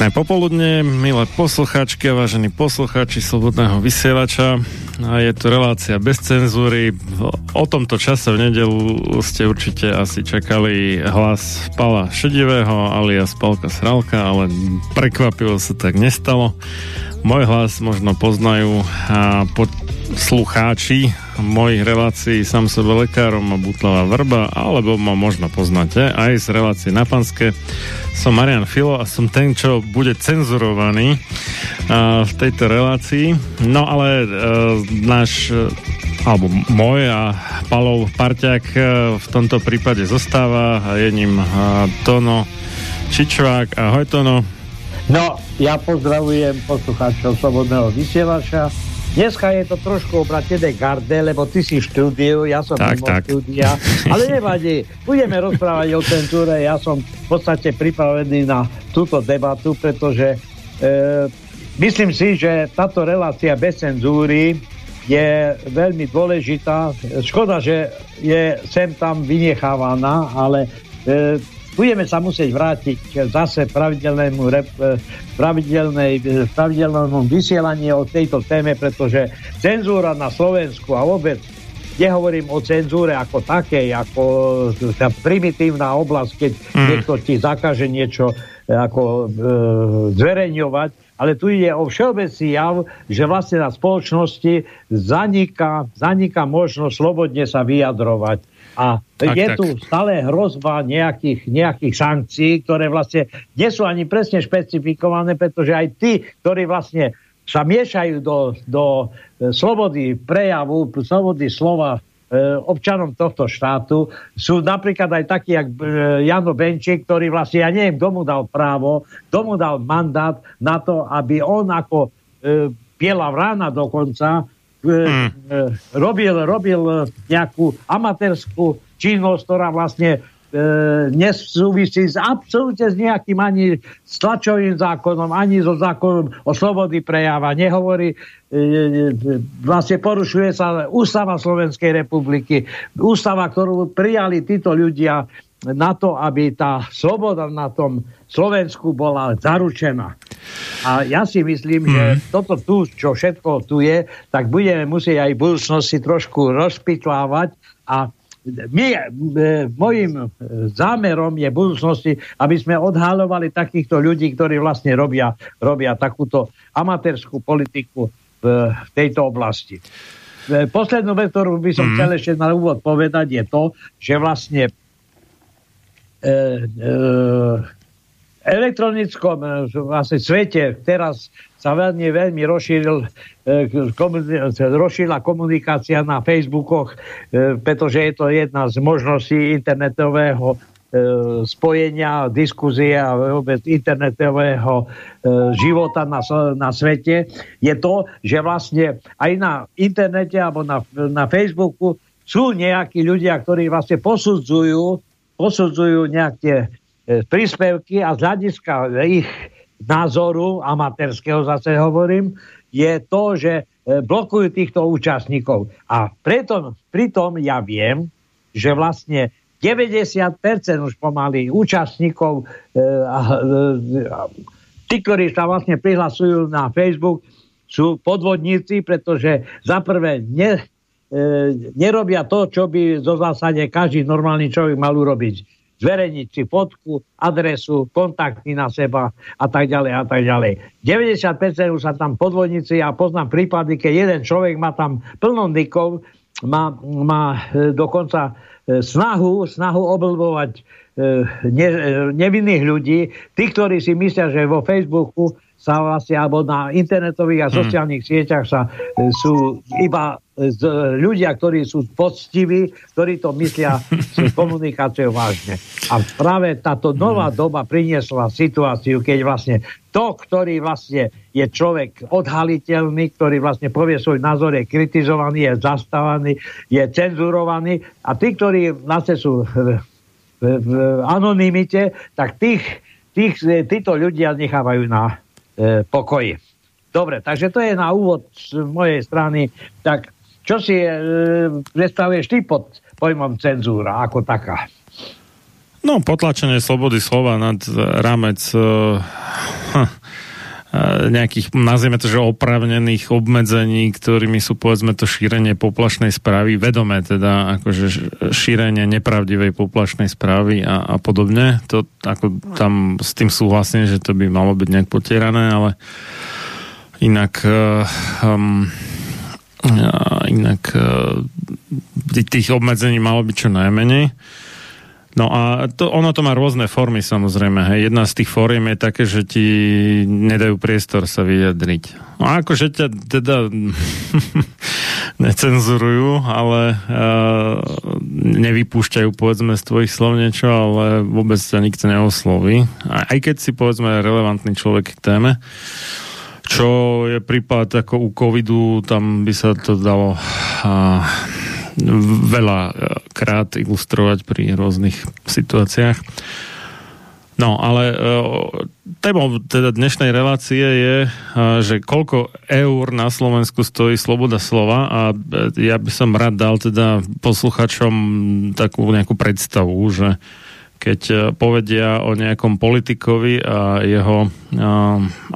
Pekné popoludne, milé poslucháčky a vážení poslucháči Slobodného vysielača. A je tu relácia bez cenzúry. O tomto čase v nedelu ste určite asi čakali hlas Pala Šedivého alias Palka Sralka, ale prekvapivo sa tak nestalo. Môj hlas možno poznajú a poslucháči mojich relácií sám sebe lekárom a Butlová vrba, alebo ma možno poznáte aj z relácie na Panske. Som Marian Filo a som ten, čo bude cenzurovaný uh, v tejto relácii. No ale uh, náš uh, alebo môj a Palov parťák uh, v tomto prípade zostáva a je ním uh, Tono Čičvák. Ahoj Tono. No, ja pozdravujem poslucháčov Slobodného vysielača Dneska je to trošku obratené garde, lebo ty si štúdiu, ja som tak, mimo tak. štúdia, ale nevadí, budeme rozprávať o cenzúre, ja som v podstate pripravený na túto debatu, pretože e, myslím si, že táto relácia bez cenzúry je veľmi dôležitá. Škoda, že je sem tam vynechávaná, ale e, budeme sa musieť vrátiť zase pravidelnému rep, pravidelnej, pravidelnému vysielaniu o tejto téme, pretože cenzúra na Slovensku a vôbec nehovorím o cenzúre ako takej, ako tá primitívna oblasť, keď mm. niekto ti zakáže niečo e, ako e, zverejňovať, ale tu ide o všeobecný jav, že vlastne na spoločnosti zaniká, zaniká možnosť slobodne sa vyjadrovať. A tak, je tak. tu stále hrozba nejakých, nejakých sankcií, ktoré vlastne nie sú ani presne špecifikované, pretože aj tí, ktorí vlastne sa miešajú do, do e, slobody prejavu, slobody slova e, občanom tohto štátu sú napríklad aj takí, jak e, Jano Benčík, ktorý vlastne, ja neviem, kto mu dal právo, kto mu dal mandát na to, aby on ako Biela vrána dokonca mm. robil, robil nejakú amatérskú činnosť, ktorá vlastne e, nesúvisí s absolútne s nejakým ani s tlačovým zákonom, ani so zákonom o slobody prejava. Nehovorí, e, vlastne porušuje sa ústava Slovenskej republiky, ústava, ktorú prijali títo ľudia na to, aby tá sloboda na tom Slovensku bola zaručená. A ja si myslím, mm. že mhm. toto tu, čo všetko tu je, tak budeme musieť aj v budúcnosti trošku rozpitlávať a my, e, mojim zámerom je v budúcnosti, aby sme odhalovali takýchto ľudí, ktorí vlastne robia, robia takúto amatérskú politiku v, v tejto oblasti. E, poslednú vec, ktorú by som mm. chcel ešte na úvod povedať, je to, že vlastne elektronickom e, vlastne svete teraz sa veľmi, veľmi rozšíril, e, rozšírila komunikácia na Facebookoch, e, pretože je to jedna z možností internetového spojenia, diskuzie a vôbec internetového života na, na svete, je to, že vlastne aj na internete alebo na, na Facebooku sú nejakí ľudia, ktorí vlastne posudzujú, posudzujú nejaké E, príspevky a z hľadiska ich názoru, amatérskeho zase hovorím, je to, že e, blokujú týchto účastníkov. A preto, pritom ja viem, že vlastne 90% už pomaly účastníkov, e, tí, ktorí sa vlastne prihlasujú na Facebook, sú podvodníci, pretože za prvé ne, nerobia to, čo by zo zásade každý normálny človek mal urobiť zverejniť si fotku, adresu, kontakty na seba a tak ďalej a tak ďalej. 90% už sa tam podvodníci ja poznám prípady, keď jeden človek má tam plno nikov, má, má e, dokonca e, snahu, snahu oblbovať e, ne, nevinných ľudí, tí, ktorí si myslia, že vo Facebooku sa vlastne, alebo na internetových a mhm. sociálnych sieťach sa e, sú iba e, z, ľudia, ktorí sú poctiví, ktorí to myslia s komunikáciou vážne. A práve táto nová mhm. doba priniesla situáciu, keď vlastne to, ktorý vlastne je človek odhaliteľný, ktorý vlastne povie svoj názor, je kritizovaný, je zastávaný, je cenzurovaný a tí, ktorí vlastne sú v, v, v anonimite, tak tých, tých, títo ľudia nechávajú na e, pokoji. Dobre, takže to je na úvod z mojej strany. Tak čo si e, predstavuješ ty pod pojmom cenzúra ako taká? No, potlačenie slobody slova nad rámec e, nejakých, nazvieme to, že opravnených obmedzení, ktorými sú povedzme to šírenie poplašnej správy, vedomé teda akože šírenie nepravdivej poplašnej správy a, a podobne. To ako tam s tým súhlasím, že to by malo byť nejak potierané, ale inak um, inak tých obmedzení malo byť čo najmenej. No a to, ono to má rôzne formy samozrejme. Hej. Jedna z tých fóriem je také, že ti nedajú priestor sa vyjadriť. No a akože ťa teda necenzurujú, ale uh, nevypúšťajú povedzme z tvojich slov niečo, ale vôbec ťa nikto neosloví. Aj, aj keď si povedzme relevantný človek k téme. Čo je prípad ako u covidu, tam by sa to dalo uh, veľa e, krát ilustrovať pri rôznych situáciách. No, ale e, témou teda dnešnej relácie je, e, že koľko eur na Slovensku stojí sloboda slova a ja by som rád dal teda posluchačom takú nejakú predstavu, že keď povedia o nejakom politikovi a jeho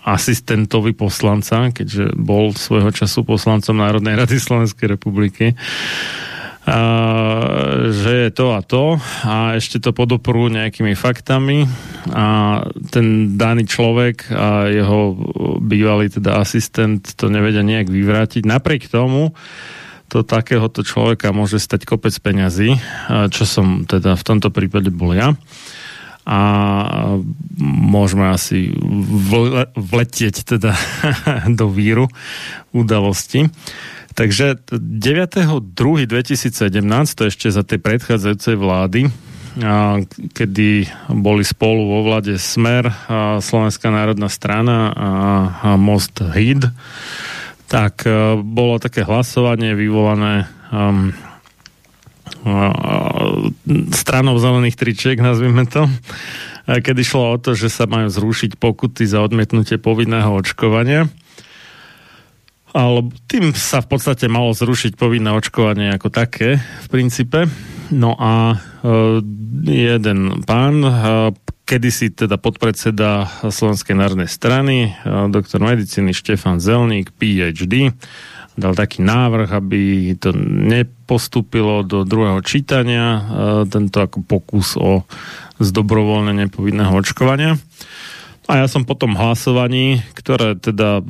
asistentovi poslanca, keďže bol svojho času poslancom Národnej rady Slovenskej republiky, že je to a to a ešte to podoprú nejakými faktami a ten daný človek a jeho bývalý teda asistent to nevedia nejak vyvrátiť. Napriek tomu to takéhoto človeka môže stať kopec peňazí, čo som teda v tomto prípade bol ja a môžeme asi vletieť teda do víru udalosti. Takže 9.2.2017, to ešte za tej predchádzajúcej vlády, kedy boli spolu vo vlade Smer, Slovenská národná strana a, Most HID, tak a, bolo také hlasovanie vyvolané um, stranou zelených tričiek, nazvime to, kedy šlo o to, že sa majú zrušiť pokuty za odmietnutie povinného očkovania ale tým sa v podstate malo zrušiť povinné očkovanie ako také v princípe. No a e, jeden pán, e, kedysi teda podpredseda Slovenskej národnej strany, e, doktor medicíny Štefan Zelník, PhD, dal taký návrh, aby to nepostúpilo do druhého čítania, tento ako pokus o zdobrovoľnenie povinného očkovania. A ja som po tom hlasovaní, ktoré teda e,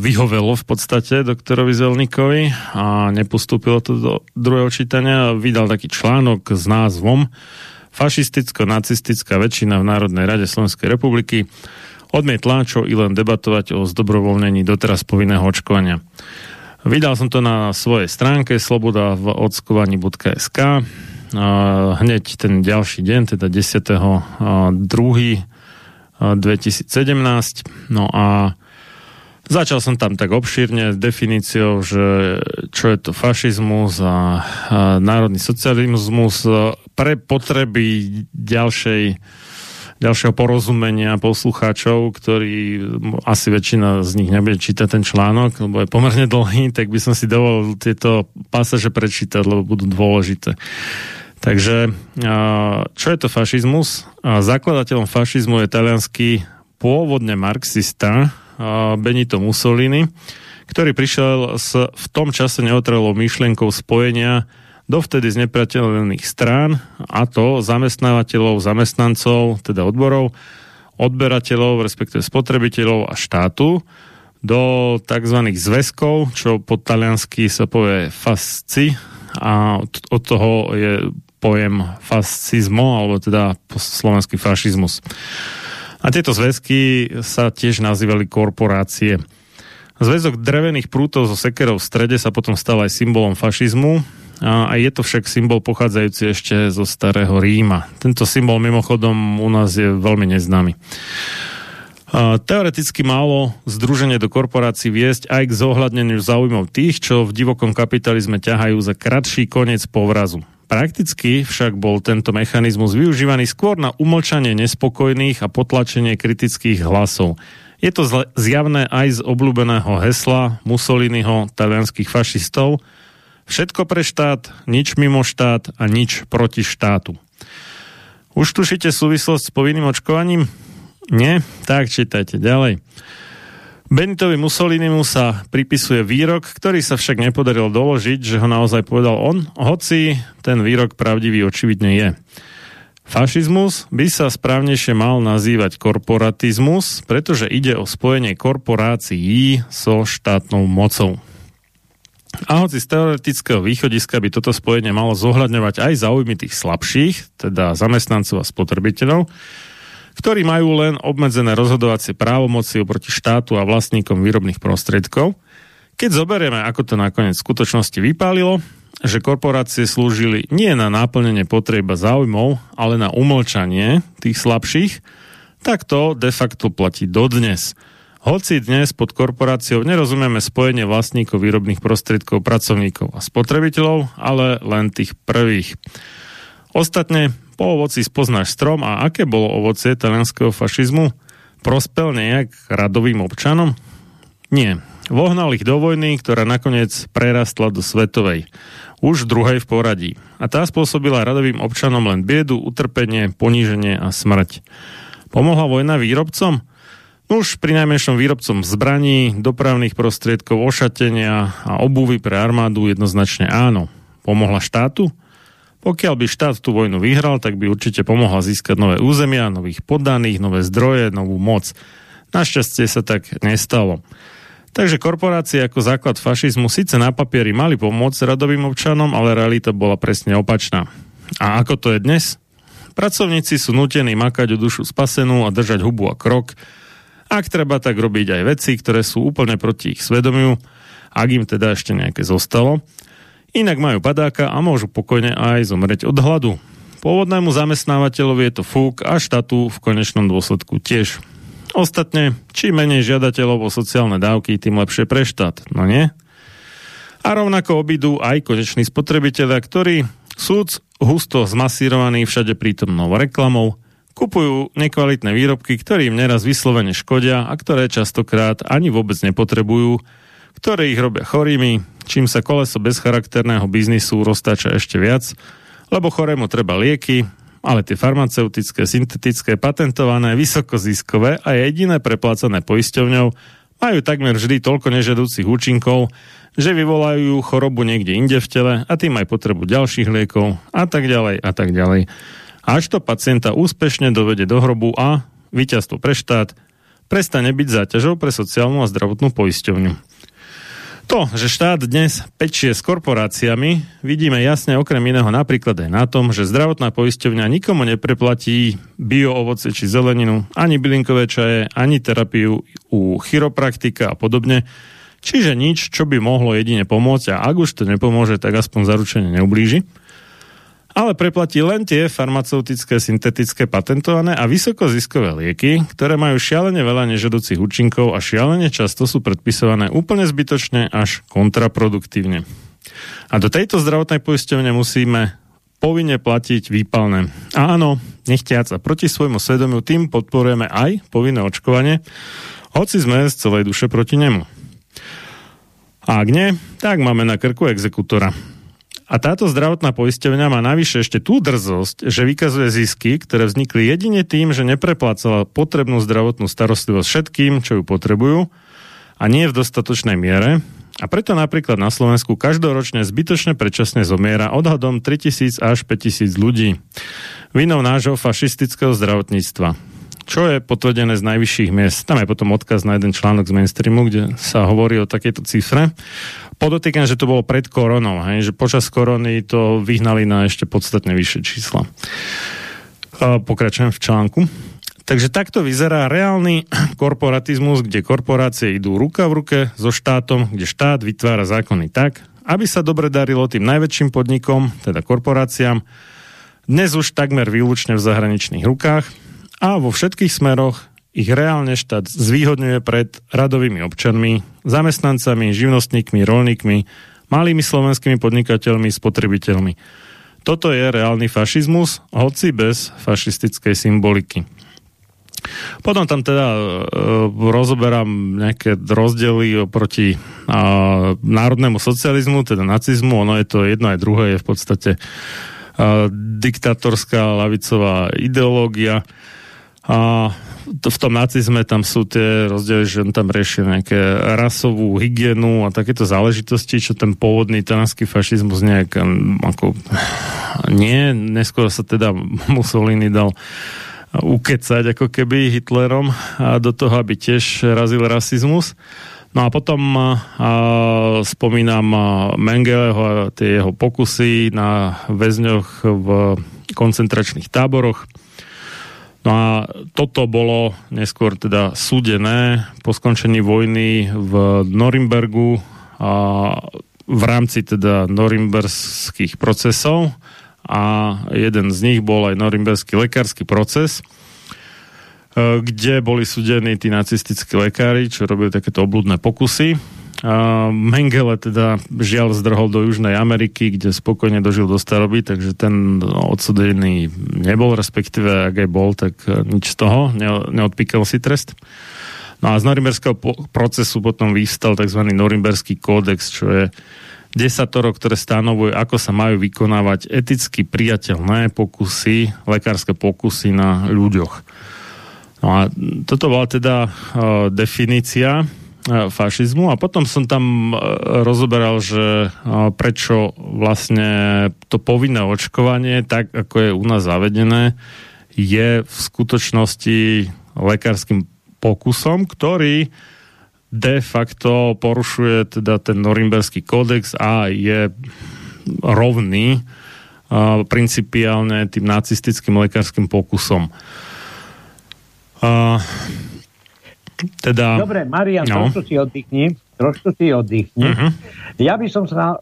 vyhovelo v podstate doktorovi Zelníkovi a nepostúpilo to do druhého čítania, vydal taký článok s názvom Fašisticko-nacistická väčšina v Národnej rade Slovenskej republiky odmietla čo i len debatovať o zdobrovoľnení doteraz povinného očkovania. Vydal som to na svojej stránke sloboda v ockovaní.sk hneď ten ďalší deň, teda 10. 2 2017. No a Začal som tam tak obšírne definíciou, že čo je to fašizmus a, a národný socializmus pre potreby ďalšej, ďalšieho porozumenia poslucháčov, ktorí asi väčšina z nich nebude čítať ten článok, lebo je pomerne dlhý, tak by som si dovolil tieto pasaže prečítať, lebo budú dôležité. Takže čo je to fašizmus? Zakladateľom fašizmu je talianský pôvodne marxista Benito Mussolini, ktorý prišiel s v tom čase neutrálou myšlienkou spojenia dovtedy znepriateľných strán, a to zamestnávateľov, zamestnancov, teda odborov, odberateľov, respektíve spotrebiteľov a štátu do tzv. zväzkov, čo po taliansky sa povie fasci a od toho je pojem fascizmo, alebo teda slovenský fašizmus. A tieto zväzky sa tiež nazývali korporácie. Zväzok drevených prútov zo sekerov v strede sa potom stal aj symbolom fašizmu a je to však symbol pochádzajúci ešte zo starého Ríma. Tento symbol mimochodom u nás je veľmi neznámy. Teoreticky málo združenie do korporácií viesť aj k zohľadneniu záujmov tých, čo v divokom kapitalizme ťahajú za kratší koniec povrazu. Prakticky však bol tento mechanizmus využívaný skôr na umlčanie nespokojných a potlačenie kritických hlasov. Je to zjavné aj z obľúbeného hesla Mussoliniho talianských fašistov Všetko pre štát, nič mimo štát a nič proti štátu. Už tušíte súvislosť s povinným očkovaním? Nie? Tak čítajte ďalej. Benitovi Mussolinimu sa pripisuje výrok, ktorý sa však nepodarilo doložiť, že ho naozaj povedal on, hoci ten výrok pravdivý očividne je. Fašizmus by sa správnejšie mal nazývať korporatizmus, pretože ide o spojenie korporácií so štátnou mocou. A hoci z teoretického východiska by toto spojenie malo zohľadňovať aj záujmy tých slabších, teda zamestnancov a spotrebiteľov, ktorí majú len obmedzené rozhodovacie právomoci oproti štátu a vlastníkom výrobných prostriedkov, keď zoberieme, ako to nakoniec v skutočnosti vypálilo, že korporácie slúžili nie na náplnenie potreba záujmov, ale na umlčanie tých slabších, tak to de facto platí dodnes. Hoci dnes pod korporáciou nerozumieme spojenie vlastníkov výrobných prostriedkov, pracovníkov a spotrebiteľov, ale len tých prvých. Ostatne, po ovoci spoznáš strom a aké bolo ovocie talianského fašizmu? Prospel nejak radovým občanom? Nie. Vohnal ich do vojny, ktorá nakoniec prerastla do svetovej už druhej v poradí. A tá spôsobila radovým občanom len biedu, utrpenie, poníženie a smrť. Pomohla vojna výrobcom? No už pri najmenšom výrobcom zbraní, dopravných prostriedkov, ošatenia a obuvy pre armádu jednoznačne áno. Pomohla štátu? Pokiaľ by štát tú vojnu vyhral, tak by určite pomohla získať nové územia, nových poddaných, nové zdroje, novú moc. Našťastie sa tak nestalo. Takže korporácie ako základ fašizmu síce na papieri mali pomôcť radovým občanom, ale realita bola presne opačná. A ako to je dnes? Pracovníci sú nutení makať o dušu spasenú a držať hubu a krok. Ak treba tak robiť aj veci, ktoré sú úplne proti ich svedomiu, ak im teda ešte nejaké zostalo. Inak majú padáka a môžu pokojne aj zomrieť od hladu. Pôvodnému zamestnávateľovi je to fúk a štátu v konečnom dôsledku tiež. Ostatne, čím menej žiadateľov o sociálne dávky, tým lepšie pre štát, no nie? A rovnako obidú aj koneční spotrebitelia, ktorí súd husto zmasírovaný všade prítomnou reklamou, kupujú nekvalitné výrobky, ktoré im neraz vyslovene škodia a ktoré častokrát ani vôbec nepotrebujú, ktoré ich robia chorými, čím sa koleso bezcharakterného biznisu roztáča ešte viac, lebo chorému treba lieky, ale tie farmaceutické, syntetické, patentované, vysokoziskové a jediné preplácané poisťovňou majú takmer vždy toľko nežadúcich účinkov, že vyvolajú chorobu niekde inde v tele a tým aj potrebu ďalších liekov a tak ďalej a tak ďalej. Až to pacienta úspešne dovede do hrobu a víťazstvo pre štát prestane byť záťažou pre sociálnu a zdravotnú poisťovňu. To, že štát dnes pečie s korporáciami, vidíme jasne okrem iného napríklad aj na tom, že zdravotná poisťovňa nikomu nepreplatí bio ovoce či zeleninu, ani bylinkové čaje, ani terapiu u chiropraktika a podobne. Čiže nič, čo by mohlo jedine pomôcť a ak už to nepomôže, tak aspoň zaručene neublíži ale preplatí len tie farmaceutické, syntetické, patentované a vysokoziskové lieky, ktoré majú šialene veľa nežadúcich účinkov a šialene často sú predpisované úplne zbytočne až kontraproduktívne. A do tejto zdravotnej poisťovne musíme povinne platiť výpalné. A áno, nechtiac a proti svojmu svedomiu tým podporujeme aj povinné očkovanie, hoci sme z celej duše proti nemu. A ak nie, tak máme na krku exekutora. A táto zdravotná poisťovňa má navyše ešte tú drzosť, že vykazuje zisky, ktoré vznikli jedine tým, že nepreplácala potrebnú zdravotnú starostlivosť všetkým, čo ju potrebujú a nie v dostatočnej miere. A preto napríklad na Slovensku každoročne zbytočne predčasne zomiera odhadom 3000 až 5000 ľudí. Vinou nášho fašistického zdravotníctva čo je potvrdené z najvyšších miest. Tam je potom odkaz na jeden článok z mainstreamu, kde sa hovorí o takejto cifre podotýkam, že to bolo pred koronou, hej, že počas korony to vyhnali na ešte podstatne vyššie čísla. Pokračujem v článku. Takže takto vyzerá reálny korporatizmus, kde korporácie idú ruka v ruke so štátom, kde štát vytvára zákony tak, aby sa dobre darilo tým najväčším podnikom, teda korporáciám, dnes už takmer výlučne v zahraničných rukách a vo všetkých smeroch ich reálne štát zvýhodňuje pred radovými občanmi, zamestnancami, živnostníkmi, rolníkmi, malými slovenskými podnikateľmi, spotrebiteľmi. Toto je reálny fašizmus, hoci bez fašistickej symboliky. Potom tam teda e, rozoberám nejaké rozdiely oproti e, národnému socializmu, teda nacizmu, ono je to jedno aj druhé, je v podstate e, diktatorská lavicová ideológia. A v tom nacizme tam sú tie rozdiely, že on tam riešil nejaké rasovú hygienu a takéto záležitosti, čo ten pôvodný italský fašizmus nejak ako nie, neskôr sa teda Mussolini dal ukecať ako keby Hitlerom a do toho, aby tiež razil rasizmus. No a potom a, spomínam Mengeleho a tie jeho pokusy na väzňoch v koncentračných táboroch. No a toto bolo neskôr teda súdené po skončení vojny v Norimbergu a v rámci teda norimberských procesov a jeden z nich bol aj norimberský lekársky proces, E, kde boli súdení tí nacistickí lekári, čo robili takéto obludné pokusy. A Mengele teda žiaľ zdrhol do Južnej Ameriky, kde spokojne dožil do staroby, takže ten odsudený nebol, respektíve ak aj bol, tak e, nič z toho, neodpíkal si trest. No a z norimberského procesu potom vystal tzv. norimberský kódex, čo je desatoro, ktoré stanovujú, ako sa majú vykonávať eticky priateľné pokusy, lekárske pokusy na ľuďoch. No a toto bola teda uh, definícia uh, fašizmu a potom som tam uh, rozoberal, že uh, prečo vlastne to povinné očkovanie, tak ako je u nás zavedené, je v skutočnosti lekárskym pokusom, ktorý de facto porušuje teda ten norimberský kódex a je rovný principiálne tým nacistickým lekárskym pokusom. Uh, teda... Dobre, Marian, no. trošku si oddychni. Trošku si oddychni. Uh-huh. Ja, by som sa,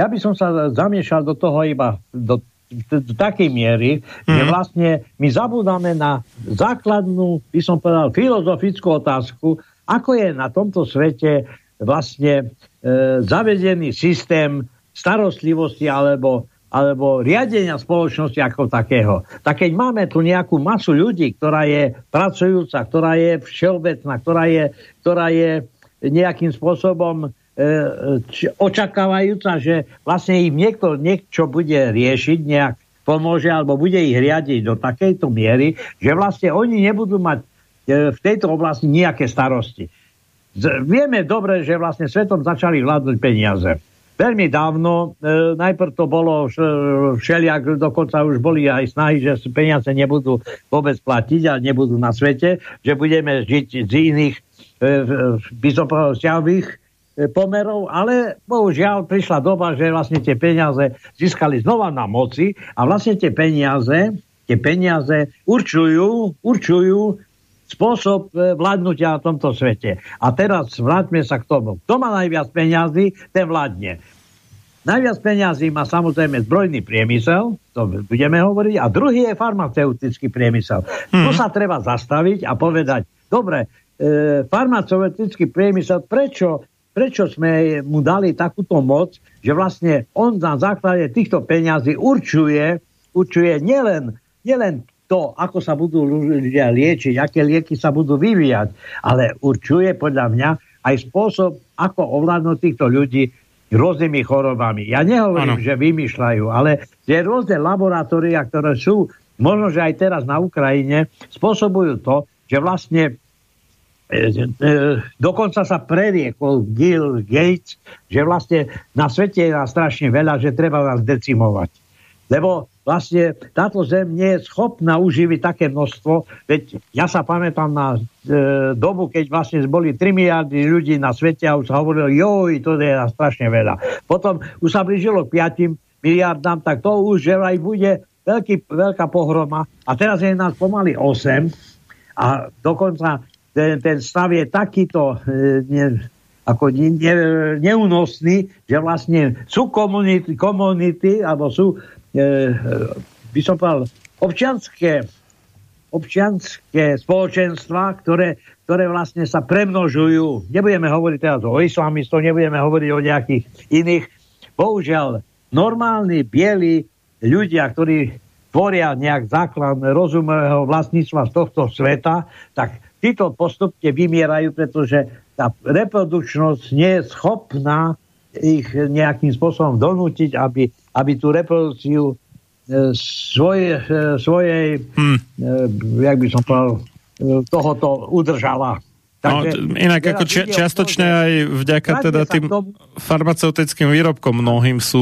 ja by som sa zamiešal do toho iba do, do, do takej miery, uh-huh. že mhm. vlastne my zabúdame na základnú, by som povedal, filozofickú otázku, ako je na tomto svete vlastne e, zavedený systém starostlivosti alebo alebo riadenia spoločnosti ako takého. Tak keď máme tu nejakú masu ľudí, ktorá je pracujúca, ktorá je všeobecná, ktorá je, ktorá je nejakým spôsobom e, očakávajúca, že vlastne im niekto niečo bude riešiť, nejak pomôže alebo bude ich riadiť do takejto miery, že vlastne oni nebudú mať e, v tejto oblasti nejaké starosti. Z, vieme dobre, že vlastne svetom začali vládnuť peniaze veľmi dávno. E, najprv to bolo všeliak, dokonca už boli aj snahy, že peniaze nebudú vôbec platiť a nebudú na svete, že budeme žiť z iných, e, by som e, pomerov, ale bohužiaľ prišla doba, že vlastne tie peniaze získali znova na moci a vlastne tie peniaze, tie peniaze určujú, určujú spôsob e, vládnutia na tomto svete. A teraz vráťme sa k tomu. Kto má najviac peniazy, ten vládne. Najviac peniazí má samozrejme zbrojný priemysel, to budeme hovoriť, a druhý je farmaceutický priemysel. Hmm. Tu sa treba zastaviť a povedať, dobre, e, farmaceutický priemysel, prečo, prečo sme mu dali takúto moc, že vlastne on na základe týchto peňazí určuje, určuje nielen, nielen to, ako sa budú ľudia liečiť, aké lieky sa budú vyvíjať, ale určuje podľa mňa aj spôsob, ako ovládnuť týchto ľudí rôznymi chorobami. Ja nehovorím, ano. že vymýšľajú, ale tie rôzne laboratória, ktoré sú, možno, že aj teraz na Ukrajine, spôsobujú to, že vlastne e, e, dokonca sa preriekol Gil Gates, že vlastne na svete je nás strašne veľa, že treba nás decimovať. Lebo vlastne táto zem nie je schopná uživiť také množstvo. Veď ja sa pamätám na e, dobu, keď vlastne boli 3 miliardy ľudí na svete a už sa hovorilo, joj, to je strašne veľa. Potom už sa blížilo k 5 miliardám, tak to už že aj bude veľký, veľká pohroma. A teraz je nás pomaly 8 a dokonca ten, ten stav je takýto e, ne, ako ne, ne, neúnosný, že vlastne sú komunity, komunity alebo sú by som povedal, občianské, občianské spoločenstva, ktoré, ktoré vlastne sa premnožujú. Nebudeme hovoriť teraz o islamistoch, nebudeme hovoriť o nejakých iných. Bohužiaľ, normálni, bieli ľudia, ktorí tvoria nejak základ rozumného vlastníctva z tohto sveta, tak títo postupne vymierajú, pretože tá reprodukčnosť nie je schopná ich nejakým spôsobom donútiť, aby aby tú reprodukciu e, svoje, e, svojej, hmm. e, jak by som povedal, tohoto udržala. No, Takže, no, inak ako či, čiastočne to, aj vďaka teda tým tom... farmaceutickým výrobkom mnohým sú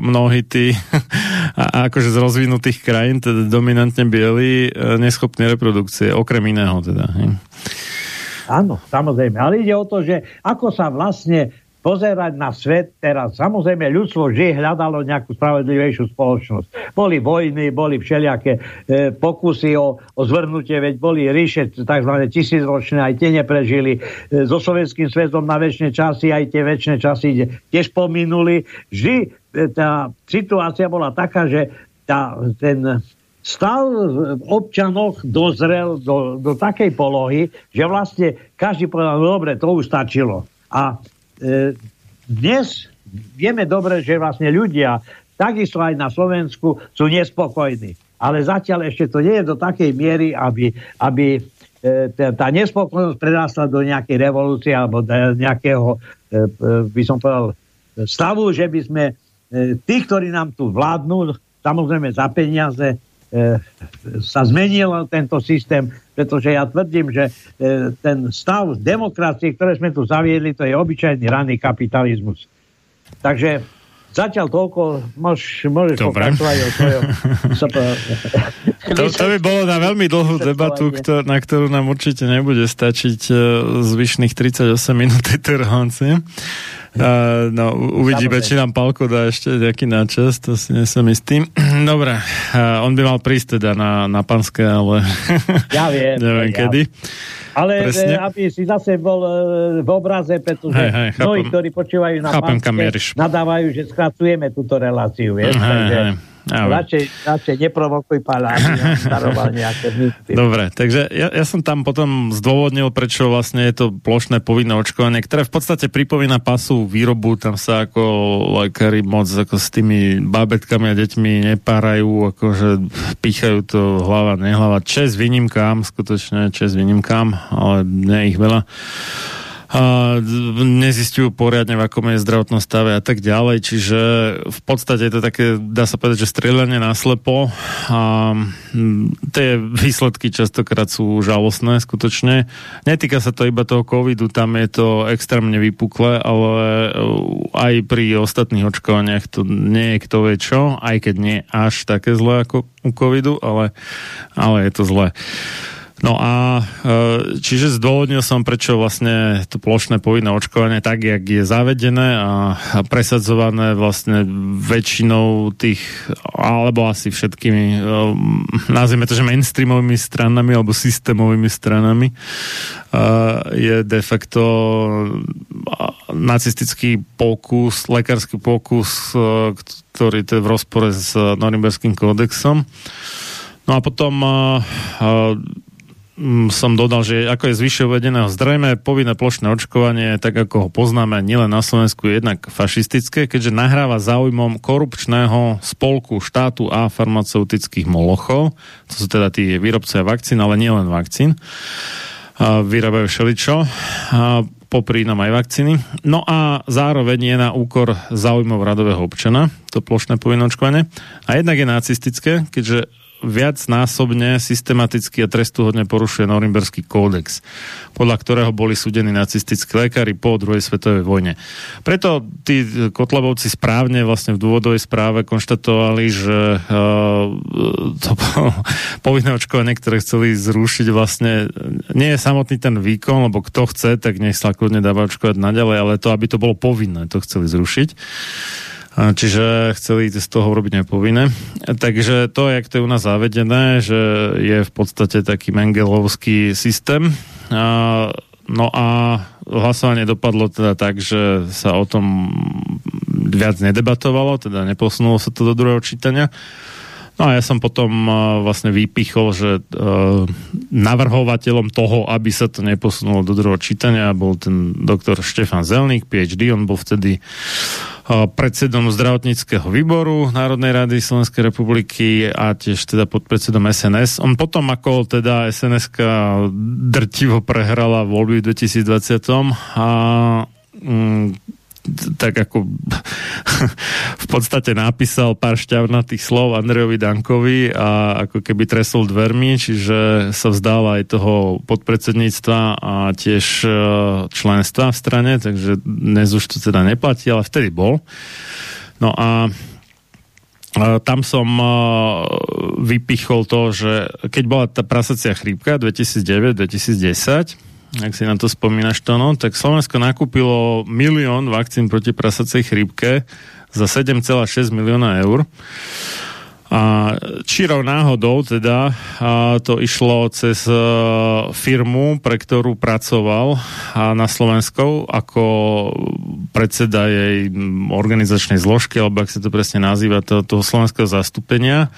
mnohí tí a, akože z rozvinutých krajín, teda dominantne bieli, e, neschopní reprodukcie, okrem iného teda. Áno, samozrejme. Ale ide o to, že ako sa vlastne pozerať na svet teraz. Samozrejme, ľudstvo vždy hľadalo nejakú spravedlivejšiu spoločnosť. Boli vojny, boli všelijaké e, pokusy o, o zvrhnutie, veď boli ríše tzv. tisícročné, aj tie neprežili. E, so sovietským svetom na väčšie časy, aj tie väčšie časy tiež pominuli. Vždy e, tá situácia bola taká, že tá, ten stav v občanoch dozrel do, do takej polohy, že vlastne každý povedal, no dobre, to už stačilo. A dnes vieme dobre, že vlastne ľudia, takisto aj na Slovensku, sú nespokojní. Ale zatiaľ ešte to nie je do takej miery, aby, aby e, tá nespokojnosť prerastla do nejakej revolúcie alebo do nejakého, e, by som povedal, stavu, že by sme tí, ktorí nám tu vládnu, samozrejme za peniaze, sa zmenil tento systém, pretože ja tvrdím, že e, ten stav demokracie, ktoré sme tu zaviedli, to je obyčajný ranný kapitalizmus. Takže zatiaľ toľko, môž, môžeš Dobre. pokračovať o svojom... to, to by bolo na veľmi dlhú debatu, ktor, na ktorú nám určite nebude stačiť uh, zvyšných 38 minút tejto relácie. Uh, no, uvidíme, či nám Palko dá ešte nejaký náčas, to si nesem istý. Dobre, uh, on by mal prísť teda na, na panské, ale ja viem, neviem ja. kedy. Ale Presne. aby si zase bol uh, v obraze, pretože hej, hej, mnohí, ktorí počúvajú na chápem, panské, nadávajú, že skracujeme túto reláciu. Vieš? Hej, Takže, hej. Radšej, radšej neprovokuj pála, nejaké mýty. Dobre, takže ja, ja som tam potom zdôvodnil, prečo vlastne je to plošné povinné očkovanie, ktoré v podstate pripomína pasu výrobu, tam sa ako lekári moc ako s tými bábetkami a deťmi nepárajú, akože pýchajú to hlava, nehlava. Čes výnimkám, skutočne čes výnimkám, ale nie ich veľa nezistujú poriadne, v akom je zdravotnom stave a tak ďalej, čiže v podstate je to také, dá sa povedať, že strieľanie naslepo a tie výsledky častokrát sú žalostné skutočne. Netýka sa to iba toho covidu, tam je to extrémne vypuklé, ale aj pri ostatných očkovaniach to nie je kto vie čo, aj keď nie až také zlé ako u covidu, ale, ale je to zlé. No a e, čiže zdôvodnil som, prečo vlastne to plošné povinné očkovanie tak, jak je zavedené a presadzované vlastne väčšinou tých, alebo asi všetkými, e, nazvime to, že mainstreamovými stranami alebo systémovými stranami e, je de facto nacistický pokus, lekársky pokus, ktorý je v rozpore s Norimberským kódexom. No a potom som dodal, že ako je zvyššie uvedeného zrejme, povinné plošné očkovanie, tak ako ho poznáme nielen na Slovensku, je jednak fašistické, keďže nahráva záujmom korupčného spolku štátu a farmaceutických molochov, to sú teda tí výrobcovia vakcín, ale nielen vakcín. Vyrábajú všeličo. A popri nám aj vakcíny. No a zároveň je na úkor záujmov radového občana, to plošné povinné očkovanie. A jednak je nacistické, keďže viacnásobne systematicky a trestuhodne porušuje Norimberský kódex, podľa ktorého boli súdení nacistickí lekári po druhej svetovej vojne. Preto tí Kotlabovci správne vlastne v dôvodovej správe konštatovali, že uh, to povinné očkovanie, ktoré chceli zrušiť vlastne nie je samotný ten výkon, lebo kto chce, tak nech sa kľudne dáva očkovať naďalej, ale to, aby to bolo povinné, to chceli zrušiť. Čiže chceli z toho urobiť nepovinné. Takže to, jak to je u nás zavedené, že je v podstate taký mengelovský systém. No a hlasovanie dopadlo teda tak, že sa o tom viac nedebatovalo, teda neposunulo sa to do druhého čítania. No a ja som potom vlastne vypichol, že navrhovateľom toho, aby sa to neposunulo do druhého čítania, bol ten doktor Štefan Zelník, PhD, on bol vtedy predsedom zdravotníckého výboru Národnej rady Slovenskej republiky a tiež teda podpredsedom SNS. On potom, ako teda sns drtivo prehrala voľby v 2020 a mm, tak ako v podstate napísal pár šťavnatých slov Andrejovi Dankovi a ako keby tresol dvermi, čiže sa vzdal aj toho podpredsedníctva a tiež e, členstva v strane, takže dnes už to teda neplatí, ale vtedy bol. No a tam som vypichol to, že keď bola tá prasacia chrípka 2009-2010, ak si na to spomínaš to, no, tak Slovensko nakúpilo milión vakcín proti prasacej chrípke za 7,6 milióna eur. A čírov náhodou teda a to išlo cez uh, firmu, pre ktorú pracoval a na Slovensku ako predseda jej organizačnej zložky, alebo ak sa to presne nazýva, to, toho slovenského zastúpenia,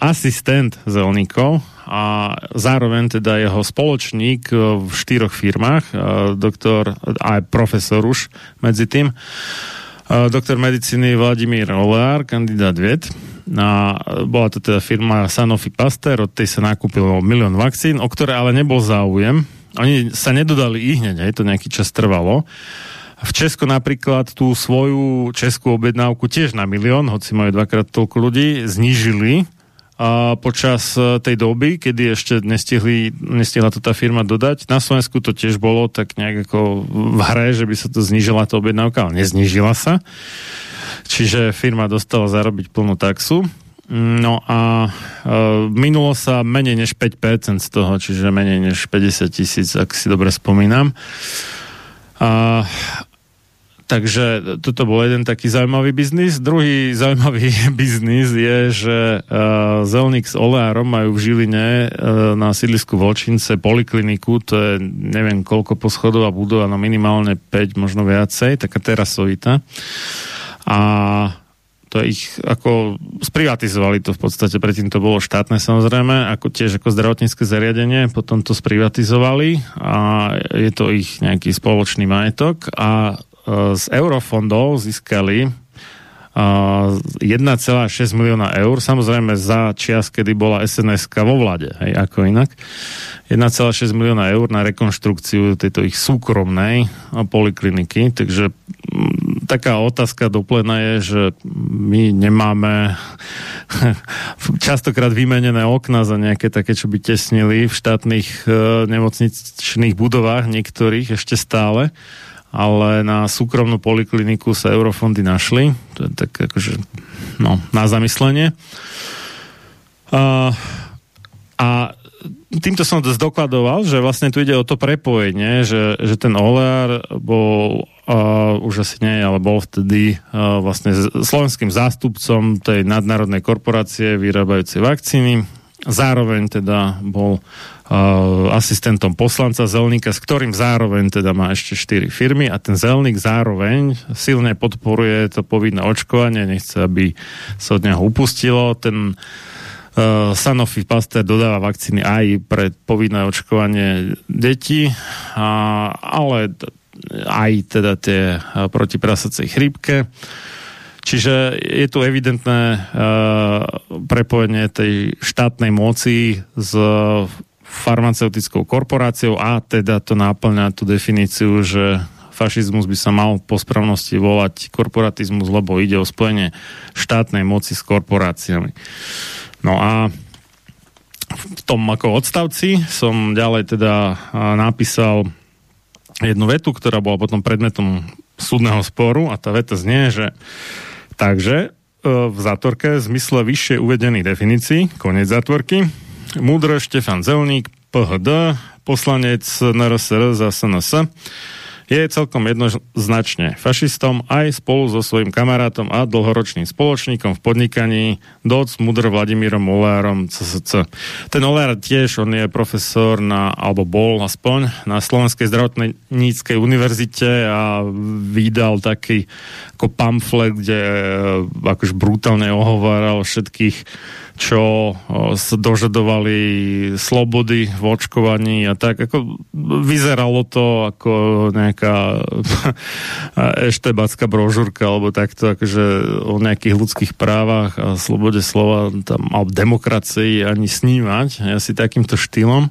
asistent zelníkov a zároveň teda jeho spoločník v štyroch firmách, uh, doktor, aj profesor už medzi tým, doktor medicíny Vladimír Oleár, kandidát vied, a bola to teda firma Sanofi Pasteur, od tej sa nakúpilo milión vakcín, o ktoré ale nebol záujem. Oni sa nedodali i hneď, aj to nejaký čas trvalo. V Česku napríklad tú svoju českú objednávku tiež na milión, hoci majú dvakrát toľko ľudí, znížili a počas e, tej doby, kedy ešte nestihli, nestihla to tá firma dodať. Na Slovensku to tiež bolo tak nejak ako v hre, že by sa to znížila tá objednávka, ale neznížila sa. Čiže firma dostala zarobiť plnú taxu. No a e, minulo sa menej než 5% z toho, čiže menej než 50 tisíc, ak si dobre spomínam. A, takže toto bol jeden taký zaujímavý biznis. Druhý zaujímavý biznis je, že uh, Zelnik s Oleárom majú v Žiline uh, na sídlisku Volčince polikliniku, to je neviem koľko poschodová budova, no minimálne 5, možno viacej, taká terasovita. A to ich ako sprivatizovali to v podstate, predtým to bolo štátne samozrejme, ako tiež ako zdravotnícke zariadenie, potom to sprivatizovali a je to ich nejaký spoločný majetok. A z eurofondov získali 1,6 milióna eur, samozrejme za čas, kedy bola sns vo vlade, hej, ako inak. 1,6 milióna eur na rekonštrukciu tejto ich súkromnej polikliniky, takže taká otázka do plena je, že my nemáme častokrát vymenené okna za nejaké také, čo by tesnili v štátnych uh, nemocničných budovách niektorých ešte stále ale na súkromnú polikliniku sa eurofondy našli. To je tak akože, no, na zamyslenie. A, a týmto som zdokladoval, že vlastne tu ide o to prepojenie, že, že ten oleár bol uh, už asi nie, ale bol vtedy uh, vlastne slovenským zástupcom tej nadnárodnej korporácie vyrábajúcej vakcíny. Zároveň teda bol uh, asistentom poslanca Zelníka, s ktorým zároveň teda má ešte 4 firmy a ten Zelník zároveň silne podporuje to povinné očkovanie, nechce, aby sa od neho upustilo. Ten uh, Sanofi Pasteur dodáva vakcíny aj pre povinné očkovanie detí, a, ale aj teda tie proti prasacej chrípke. Čiže je tu evidentné uh, prepojenie tej štátnej moci s farmaceutickou korporáciou a teda to náplňa tú definíciu, že fašizmus by sa mal po správnosti volať korporatizmus, lebo ide o spojenie štátnej moci s korporáciami. No a v tom ako odstavci som ďalej teda napísal jednu vetu, ktorá bola potom predmetom súdneho sporu a tá veta znie, že takže e, v zátvorke v zmysle vyššie uvedených definícií, koniec zátvorky, Múdr Štefan Zelník, PHD, poslanec NRSR za SNS, je celkom jednoznačne fašistom aj spolu so svojím kamarátom a dlhoročným spoločníkom v podnikaní doc Mudr Vladimírom Olárom CSC. Ten Olár tiež, on je profesor na, alebo bol aspoň, na Slovenskej zdravotníckej univerzite a vydal taký ako pamflet, kde e, akož brutálne ohováral všetkých čo dožadovali slobody v očkovaní a tak. Ako vyzeralo to ako nejaká eštebacká brožúrka alebo takto, akože o nejakých ľudských právach a slobode slova tam, alebo demokracii ani snímať, asi takýmto štýlom.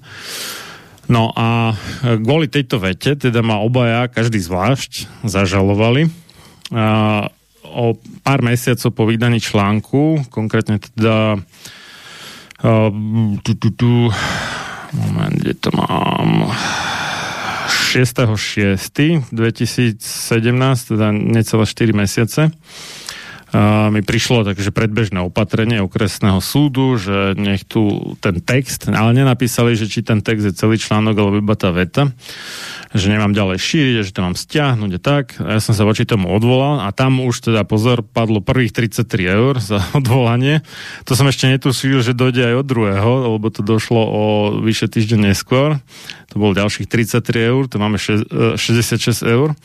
No a kvôli tejto vete, teda ma obaja, každý zvlášť, zažalovali. A o pár mesiacov po vydaní článku, konkrétne teda tu, tu, tu, moment, kde to mám 6.6.2017, teda necelé 4 mesiace, mi prišlo takže predbežné opatrenie okresného súdu, že nech tu ten text, ale nenapísali, že či ten text je celý článok alebo iba tá veta, že nemám ďalej šíriť, že to mám stiahnuť a tak. A ja som sa voči tomu odvolal a tam už teda pozor, padlo prvých 33 eur za odvolanie. To som ešte netušil, že dojde aj od druhého, lebo to došlo o vyše týždeň neskôr. To bolo ďalších 33 eur, to máme 66 e, eur.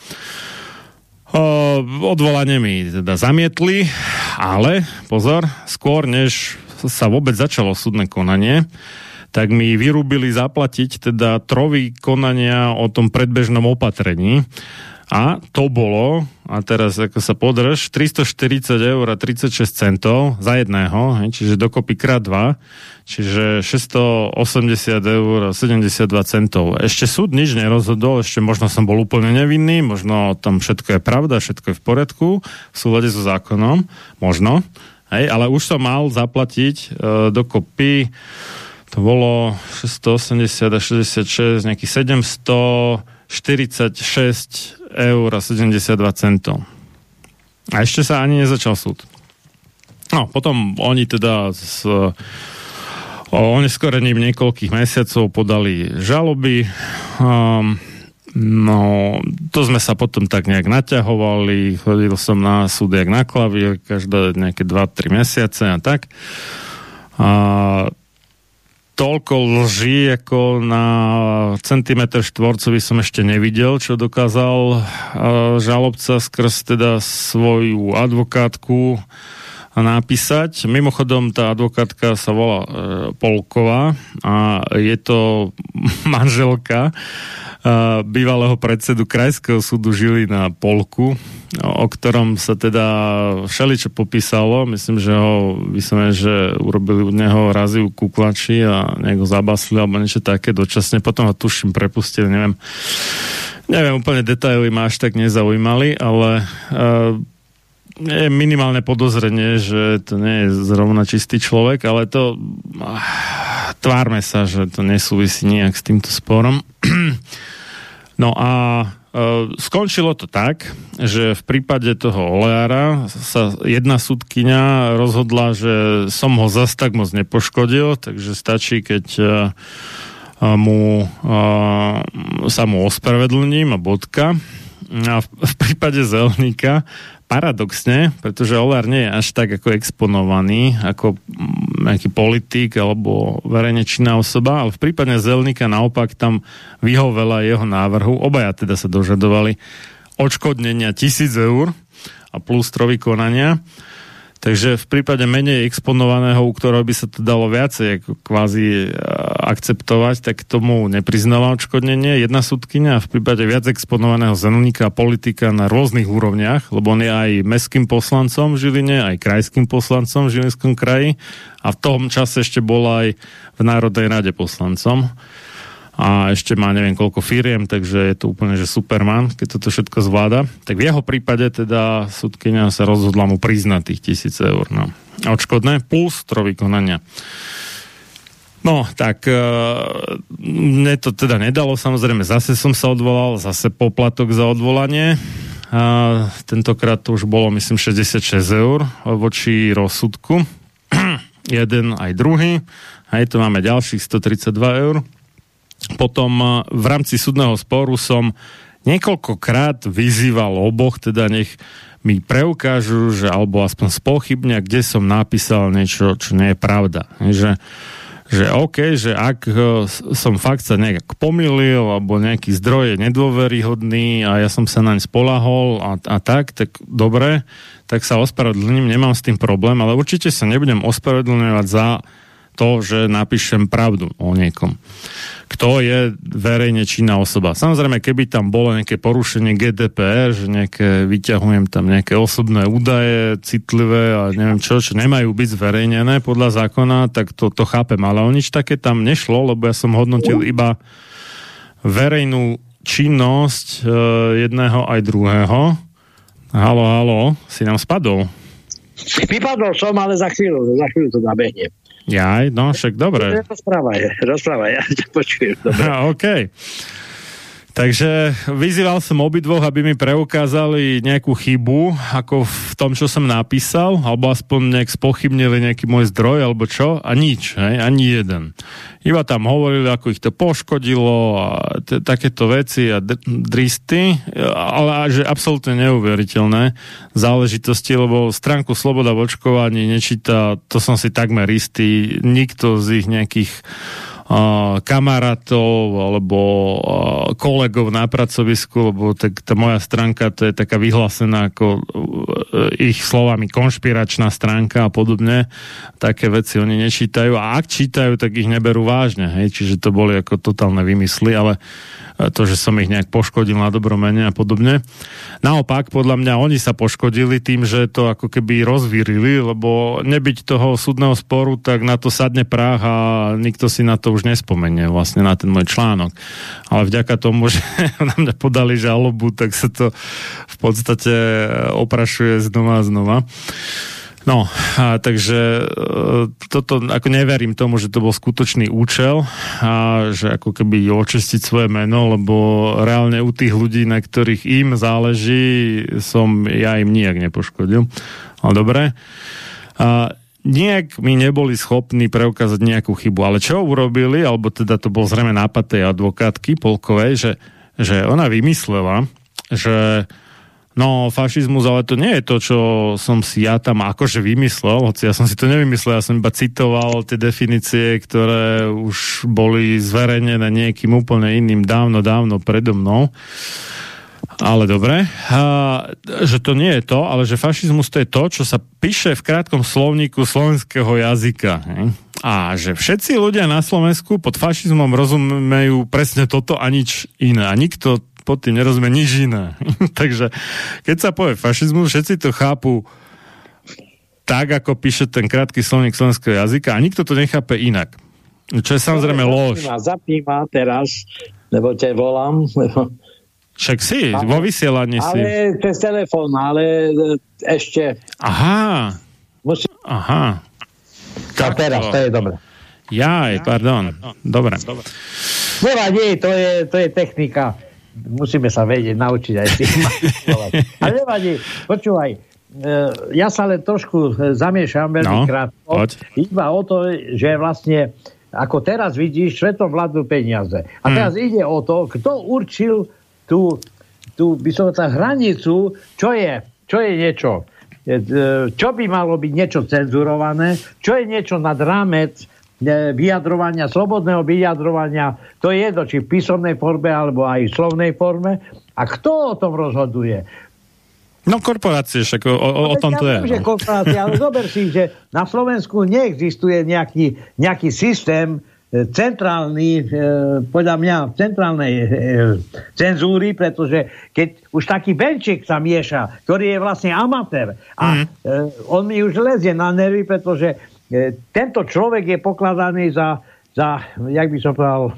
Odvolanie mi teda zamietli, ale pozor, skôr než sa vôbec začalo súdne konanie, tak mi vyrúbili zaplatiť teda trovy konania o tom predbežnom opatrení. A to bolo, a teraz ako sa podrž, 340 eur a 36 centov za jedného, čiže dokopy krát dva, čiže 680 eur a 72 centov. Ešte súd nič nerozhodol, ešte možno som bol úplne nevinný, možno tam všetko je pravda, všetko je v poriadku, v súlade so zákonom, možno, hej, ale už som mal zaplatiť e, dokopy to bolo 680 a 66, nejakých 746 eur a 72 centov. A ešte sa ani nezačal súd. No, potom oni teda s oneskorením niekoľkých mesiacov podali žaloby. Um, no, to sme sa potom tak nejak naťahovali, chodil som na súd jak na klavír, každé nejaké 2-3 mesiace a tak. A toľko lží ako na centimetr štvorcový som ešte nevidel, čo dokázal žalobca skrz teda svoju advokátku napísať. Mimochodom, tá advokátka sa volá e, Polková a je to manželka bývalého predsedu Krajského súdu Žilina Polku, o ktorom sa teda všeličo popísalo. Myslím, že ho vyslovene, že urobili u neho raziu kuklači a nejak ho zabasli alebo niečo také dočasne. Potom ho tuším prepustili, neviem. Neviem, úplne detaily ma až tak nezaujímali, ale uh, je minimálne podozrenie, že to nie je zrovna čistý človek, ale to uh, tvárme sa, že to nesúvisí nejak s týmto sporom. No a skončilo to tak, že v prípade toho oleára sa jedna súdkynia rozhodla, že som ho zas tak moc nepoškodil, takže stačí, keď e, mu, e, sa mu ospravedlním a bodka. A v prípade zelníka paradoxne, pretože Olár nie je až tak ako exponovaný, ako mm, nejaký politik alebo verejne činná osoba, ale v prípade Zelníka naopak tam vyhovela jeho návrhu, obaja teda sa dožadovali odškodnenia tisíc eur a plus trovy konania Takže v prípade menej exponovaného, u ktorého by sa to dalo viacej ako kvázi e, akceptovať, tak tomu nepriznáva odškodnenie jedna súdkynia a v prípade viac exponovaného zenuníka politika na rôznych úrovniach, lebo on je aj mestským poslancom v Žiline, aj krajským poslancom v Žilinskom kraji a v tom čase ešte bol aj v Národnej rade poslancom a ešte má neviem koľko firiem, takže je to úplne, že superman, keď toto všetko zvláda. Tak v jeho prípade teda súdkynia sa rozhodla mu priznať tých tisíc eur no. odškodné plus trovy konania. No, tak e, mne to teda nedalo, samozrejme, zase som sa odvolal, zase poplatok za odvolanie. A tentokrát to už bolo, myslím, 66 eur voči rozsudku. Jeden aj druhý. Aj tu máme ďalších 132 eur. Potom eh, v rámci súdneho sporu som niekoľkokrát vyzýval oboch, teda nech mi preukážu, že alebo aspoň spochybnia, kde som napísal niečo, čo nie je pravda. Že, že OK, že ak eh, som fakt sa nejak pomýlil, alebo nejaký zdroj je nedôveryhodný a ja som sa naň spolahol a, a tak, tak dobre, tak sa ospravedlním, nemám s tým problém, ale určite sa nebudem ospravedlňovať za to, že napíšem pravdu o niekom kto je verejne činná osoba. Samozrejme, keby tam bolo nejaké porušenie GDPR, že nejaké, vyťahujem tam nejaké osobné údaje, citlivé a neviem čo, čo nemajú byť zverejnené podľa zákona, tak to, to chápem. Ale o nič také tam nešlo, lebo ja som hodnotil iba verejnú činnosť e, jedného aj druhého. Halo, halo, si nám spadol. Vypadol som, ale za chvíľu, za chvíľu to nabehne. Jaj, no však dobre. Rozprávaj, rozprávaj, ja ťa počujem. Dobre. OK. Takže vyzýval som obidvoch, aby mi preukázali nejakú chybu, ako v tom, čo som napísal, alebo aspoň nejak spochybnili nejaký môj zdroj, alebo čo, a nič, hej, ani jeden. Iba tam hovorili, ako ich to poškodilo a t- takéto veci a d- dristy, ale že absolútne neuveriteľné záležitosti, lebo stránku Sloboda v očkovaní nečíta, to som si takmer istý, nikto z ich nejakých kamarátov alebo kolegov na pracovisku, lebo tak tá moja stránka to je taká vyhlásená ako e, ich slovami konšpiračná stránka a podobne. Také veci oni nečítajú a ak čítajú, tak ich neberú vážne. Hej? Čiže to boli ako totálne vymysly, ale to, že som ich nejak poškodil na dobromene a podobne. Naopak, podľa mňa oni sa poškodili tým, že to ako keby rozvírili, lebo nebyť toho súdneho sporu, tak na to sadne práh a nikto si na to už nespomenie, vlastne na ten môj článok. Ale vďaka tomu, že na mňa podali žalobu, tak sa to v podstate oprašuje znova a znova. No, a takže e, toto, ako neverím tomu, že to bol skutočný účel a že ako keby očistiť svoje meno, lebo reálne u tých ľudí, na ktorých im záleží, som ja im nijak nepoškodil. Ale dobre. A nejak mi neboli schopní preukázať nejakú chybu. Ale čo urobili, alebo teda to bol zrejme nápad tej advokátky Polkovej, že, že ona vymyslela, že No, fašizmus, ale to nie je to, čo som si ja tam akože vymyslel, hoci ja som si to nevymyslel, ja som iba citoval tie definície, ktoré už boli zverejnené niekým úplne iným dávno, dávno predo mnou. Ale dobre, a, že to nie je to, ale že fašizmus to je to, čo sa píše v krátkom slovníku slovenského jazyka. He? A že všetci ľudia na Slovensku pod fašizmom rozumejú presne toto a nič iné. A nikto pod tým nerozumie nič iné. Takže keď sa povie fašizmus, všetci to chápu tak, ako píše ten krátky slovník slovenského jazyka a nikto to nechápe inak. Čo je samozrejme lož. Zapni ma teraz, lebo ťa volám. Však si, ale, vo vysielaní si. Ale cez telefón, ale e, ešte... Aha. Musí... Aha. Tak teraz, to je dobre. Jaj, pardon. Dobre. Nevadí, to je, to je technika musíme sa vedieť, naučiť aj tým Ale nevadí, počúvaj, e, ja sa len trošku zamiešam veľmi no, krátko. Iba o to, že vlastne ako teraz vidíš, svetom vládnu peniaze. A hmm. teraz ide o to, kto určil tú, tú by som tá hranicu, čo je, čo je niečo, e, čo by malo byť niečo cenzurované, čo je niečo nad rámec vyjadrovania, slobodného vyjadrovania, to je jedno, či v písomnej forme, alebo aj v slovnej forme. A kto o tom rozhoduje? No korporácie, však o, o, o tom to je. Že no. korporácie, ale zober si, že na Slovensku neexistuje nejaký, nejaký systém e, centrálny, e, podľa mňa centrálnej e, cenzúry, pretože keď už taký Benček sa mieša, ktorý je vlastne amatér a mm. on mi už lezie na nervy, pretože E, tento človek je pokladaný za, za jak by som povedal,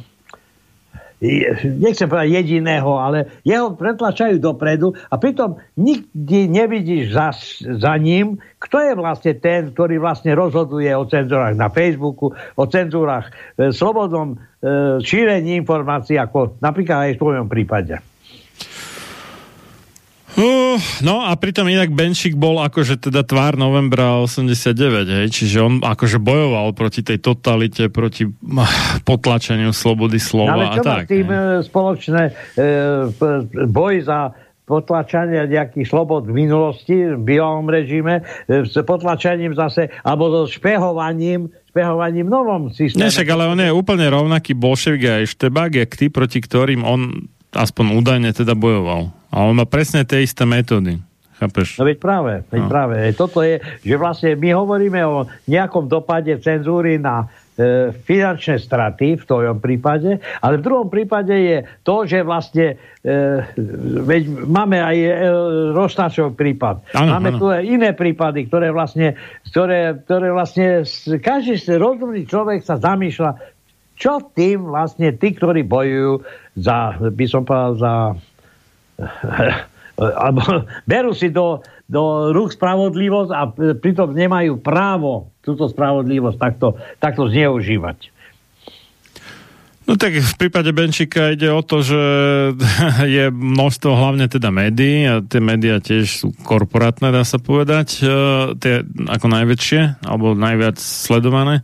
nechcem povedať jediného, ale jeho pretlačajú dopredu a pritom nikdy nevidíš za, za ním, kto je vlastne ten, ktorý vlastne rozhoduje o cenzúrach na Facebooku, o cenzúrach v slobodnom e, šírení informácií, ako napríklad aj v tvojom prípade. Uh, no a pritom inak Benšik bol akože teda tvár novembra 89, hej, čiže on akože bojoval proti tej totalite, proti potlačeniu slobody slova ale a tak. tým hej. E, spoločné e, boj za potlačanie nejakých slobod v minulosti v bielom režime, e, s potlačaním zase, alebo so špehovaním špehovaním novom systéme. Nie, však, ale on je úplne rovnaký bolševik a štebák, jak ty, proti ktorým on aspoň údajne teda bojoval. A on má presne tie isté metódy. Chápeš? No veď práve, veď no. práve. Toto je, že vlastne my hovoríme o nejakom dopade cenzúry na e, finančné straty v tvojom prípade, ale v druhom prípade je to, že vlastne e, veď máme aj e, Rostačov prípad. Ano, máme ano. tu aj iné prípady, ktoré vlastne, ktoré, ktoré vlastne každý rozumný človek sa zamýšľa, čo tým vlastne tí, ktorí bojujú za, by som povedal, za alebo berú si do, do rúk spravodlivosť a pritom nemajú právo túto spravodlivosť takto, takto zneužívať. No tak v prípade Benčíka ide o to, že je množstvo hlavne teda médií a tie médiá tiež sú korporátne, dá sa povedať, e, tie ako najväčšie alebo najviac sledované.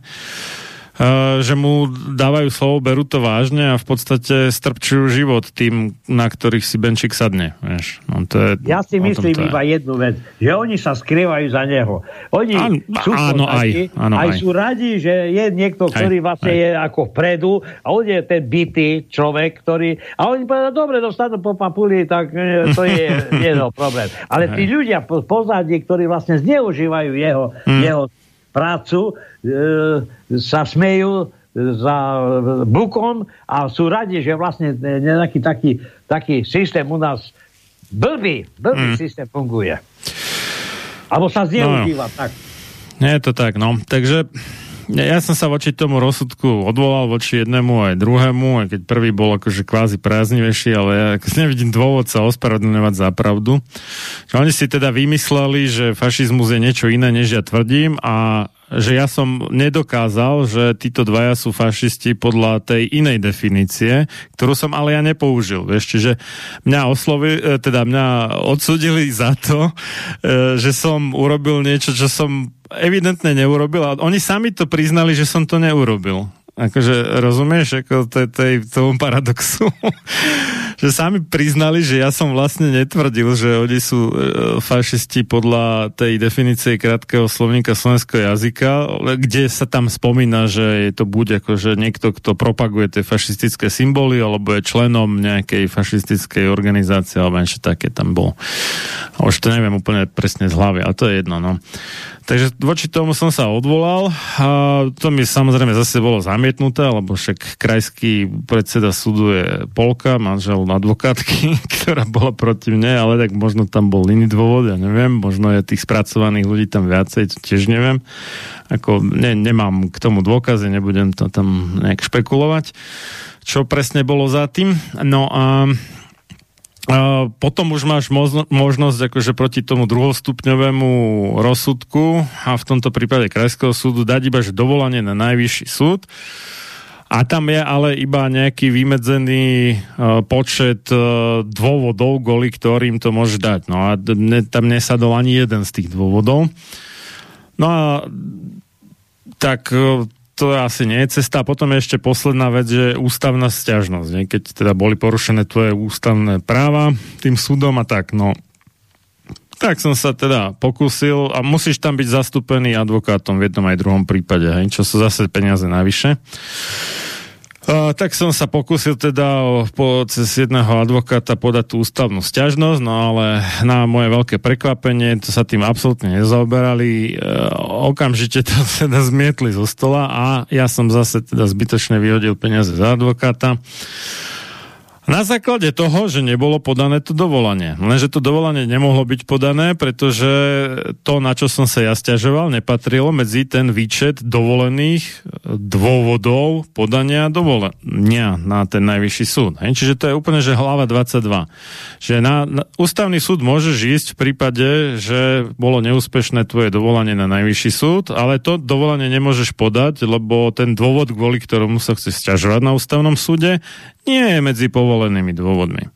Že mu dávajú slovo, berú to vážne a v podstate strpčujú život tým, na ktorých si Benčík sadne. Vieš. No, to je, ja si myslím iba jednu vec, že oni sa skrývajú za neho. Oni An, sú áno, aj, áno, aj, aj sú radi, že je niekto, ktorý aj, vlastne aj. je ako vpredu a on je ten bytý človek, ktorý... A oni povedali, dobre, dostanú po papuli, tak eh, to je jedno problém. Ale tí ľudia po pozadí, ktorí vlastne zneužívajú jeho, hmm. jeho prácu, e, sa smejú za bukom a sú radi, že vlastne nejaký taký, taký systém u nás blbý, blbý mm. systém funguje. Alebo sa zneužíva, no. tak. Nie je to tak, no. Takže ja som sa voči tomu rozsudku odvolal voči jednému aj druhému, aj keď prvý bol akože kvázi prázdnivejší, ale ja nevidím dôvod sa ospravedlňovať za pravdu. Oni si teda vymysleli, že fašizmus je niečo iné, než ja tvrdím a že ja som nedokázal, že títo dvaja sú fašisti podľa tej inej definície, ktorú som ale ja nepoužil. Vieš, čiže mňa oslovi, e, teda mňa odsudili za to, e, že som urobil niečo, čo som evidentne neurobil a oni sami to priznali, že som to neurobil. Akože rozumieš, ako tej, tomu paradoxu? že sami priznali, že ja som vlastne netvrdil, že oni sú e, fašisti podľa tej definície krátkeho slovníka slovenského jazyka, kde sa tam spomína, že je to buď akože niekto, kto propaguje tie fašistické symboly, alebo je členom nejakej fašistickej organizácie, alebo niečo také tam bolo. A už to neviem úplne presne z hlavy, ale to je jedno, no. Takže voči tomu som sa odvolal a to mi samozrejme zase bolo zamietnuté, lebo však krajský predseda súdu je Polka, manžel advokátky, ktorá bola proti mne, ale tak možno tam bol iný dôvod, ja neviem, možno je tých spracovaných ľudí tam viacej, tiež neviem. Ako ne, nemám k tomu dôkazy, nebudem to tam nejak špekulovať, čo presne bolo za tým. No a potom už máš možnosť akože proti tomu druhostupňovému rozsudku a v tomto prípade Krajského súdu dať iba že dovolanie na najvyšší súd. A tam je ale iba nejaký vymedzený uh, počet uh, dôvodov, kvôli ktorým to môže dať. No a ne, tam nesadol ani jeden z tých dôvodov. No a tak uh, to asi nie je cesta. Potom je ešte posledná vec, že ústavná stiažnosť. Nie? Keď teda boli porušené tvoje ústavné práva tým súdom a tak, no tak som sa teda pokúsil a musíš tam byť zastúpený advokátom v jednom aj druhom prípade, hej, čo sú zase peniaze navyše. Uh, tak som sa pokúsil teda o, po, cez jedného advokáta podať tú ústavnú stiažnosť, no ale na moje veľké prekvapenie to sa tým absolútne nezaoberali. Uh, okamžite to teda zmietli zo stola a ja som zase teda zbytočne vyhodil peniaze za advokáta. Na základe toho, že nebolo podané to dovolanie. Lenže to dovolanie nemohlo byť podané, pretože to, na čo som sa ja stiažoval, nepatrilo medzi ten výčet dovolených dôvodov podania dovolenia na ten najvyšší súd. Čiže to je úplne, že hlava 22. Že na, na ústavný súd môžeš ísť v prípade, že bolo neúspešné tvoje dovolanie na najvyšší súd, ale to dovolanie nemôžeš podať, lebo ten dôvod, kvôli ktorému sa chceš stiažovať na ústavnom súde, nie medzi povolenými dôvodmi.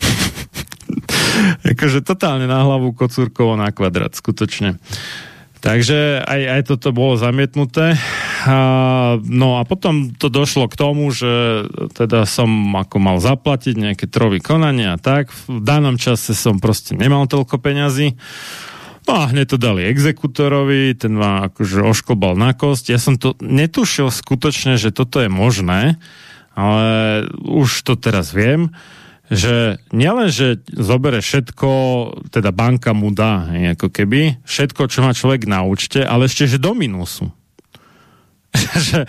akože totálne na hlavu kocúrkovo na kvadrát, skutočne. Takže aj, aj toto bolo zamietnuté. A, no a potom to došlo k tomu, že teda som ako mal zaplatiť nejaké trovy konania a tak. V danom čase som proste nemal toľko peňazí. No a hneď to dali exekutorovi, ten ma akože oškobal na kosť. Ja som to netušil skutočne, že toto je možné, ale už to teraz viem, že nielen, že zobere všetko, teda banka mu dá, ako keby, všetko, čo má človek na účte, ale ešte, že do minusu. že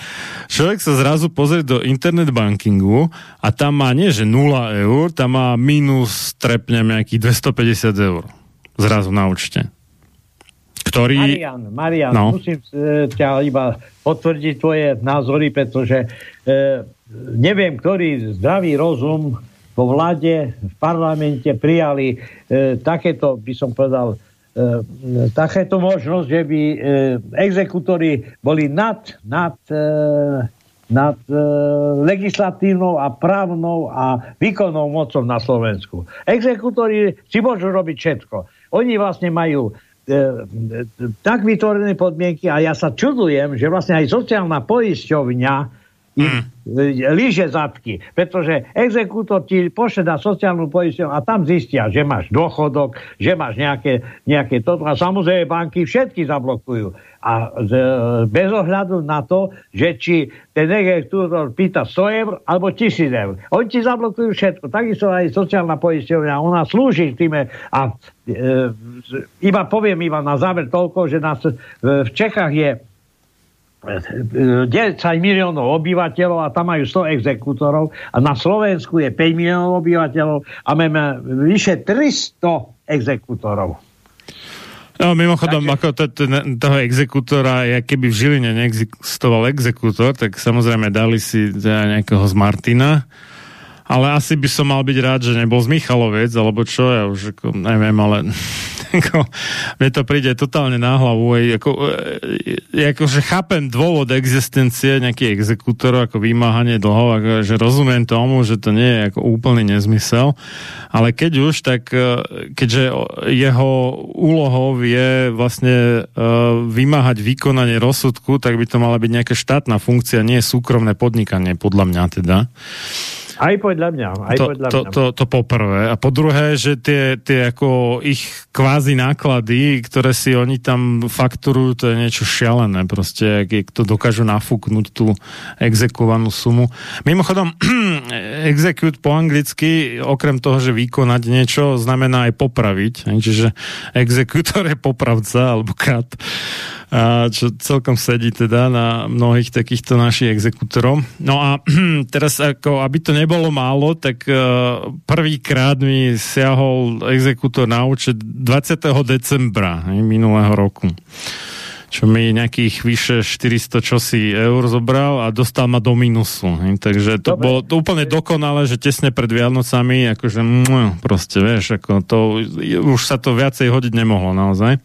človek sa zrazu pozrie do internet bankingu a tam má nie, že 0 eur, tam má minus, trepnem nejakých 250 eur. Zrazu na účte. Ktorý... Marian, Marian no. musím e, ťa iba potvrdiť tvoje názory, pretože e, neviem, ktorý zdravý rozum vo vláde, v parlamente prijali e, takéto, by som povedal, e, takéto možnosť, že by e, exekutori boli nad, nad, e, nad e, legislatívnou a právnou a výkonnou mocou na Slovensku. Exekutori si môžu robiť všetko. Oni vlastne majú tak vytvorené podmienky a ja sa čudujem, že vlastne aj sociálna poisťovňa im mm. líže zadky, pretože exekútor ti pošle na sociálnu poisťovňu a tam zistia, že máš dôchodok, že máš nejaké, nejaké toto a samozrejme banky všetky zablokujú. A z, bez ohľadu na to, že či ten exekútor pýta 100 eur alebo 1000 eur. Oni ti zablokujú všetko. Takisto aj sociálna poisťovňa, ona slúži tým a e, iba poviem iba na záver toľko, že nás, e, v Čechách je 10 miliónov obyvateľov a tam majú 100 exekútorov a na Slovensku je 5 miliónov obyvateľov a máme vyše 300 exekútorov. No, mimochodom, Takže... ako to, to, toho exekútora, ja keby v Žiline neexistoval exekútor, tak samozrejme dali si nejakého z Martina, ale asi by som mal byť rád, že nebol z Michalovec, alebo čo, ja už ako, neviem, ale ako, mne to príde totálne na hlavu. Aj, ako, e, ako, že chápem dôvod existencie nejakých exekútorov, ako vymáhanie dlhov, ako, že rozumiem tomu, že to nie je ako úplný nezmysel, ale keď už, tak e, keďže jeho úlohou je vlastne vymáhať vykonanie rozsudku, tak by to mala byť nejaká štátna funkcia, nie súkromné podnikanie, podľa mňa teda. Aj podľa mňa. Aj to, podľa to, mňa. To, to, po prvé. A po druhé, že tie, tie ako ich kvázi náklady, ktoré si oni tam fakturujú, to je niečo šialené. Proste, ak to dokážu nafúknuť tú exekovanú sumu. Mimochodom, execute po anglicky, okrem toho, že vykonať niečo, znamená aj popraviť. Čiže exekutor je popravca alebo kat a čo celkom sedí teda na mnohých takýchto našich exekútorov. No a teraz ako, aby to nebolo málo, tak uh, prvýkrát mi siahol exekútor na účet 20. decembra minulého roku čo mi nejakých vyše 400 čosi eur zobral a dostal ma do minusu. Takže to Dobre. bolo to úplne dokonalé, že tesne pred Vianocami, akože mh, proste, vieš, ako to, už sa to viacej hodiť nemohlo naozaj.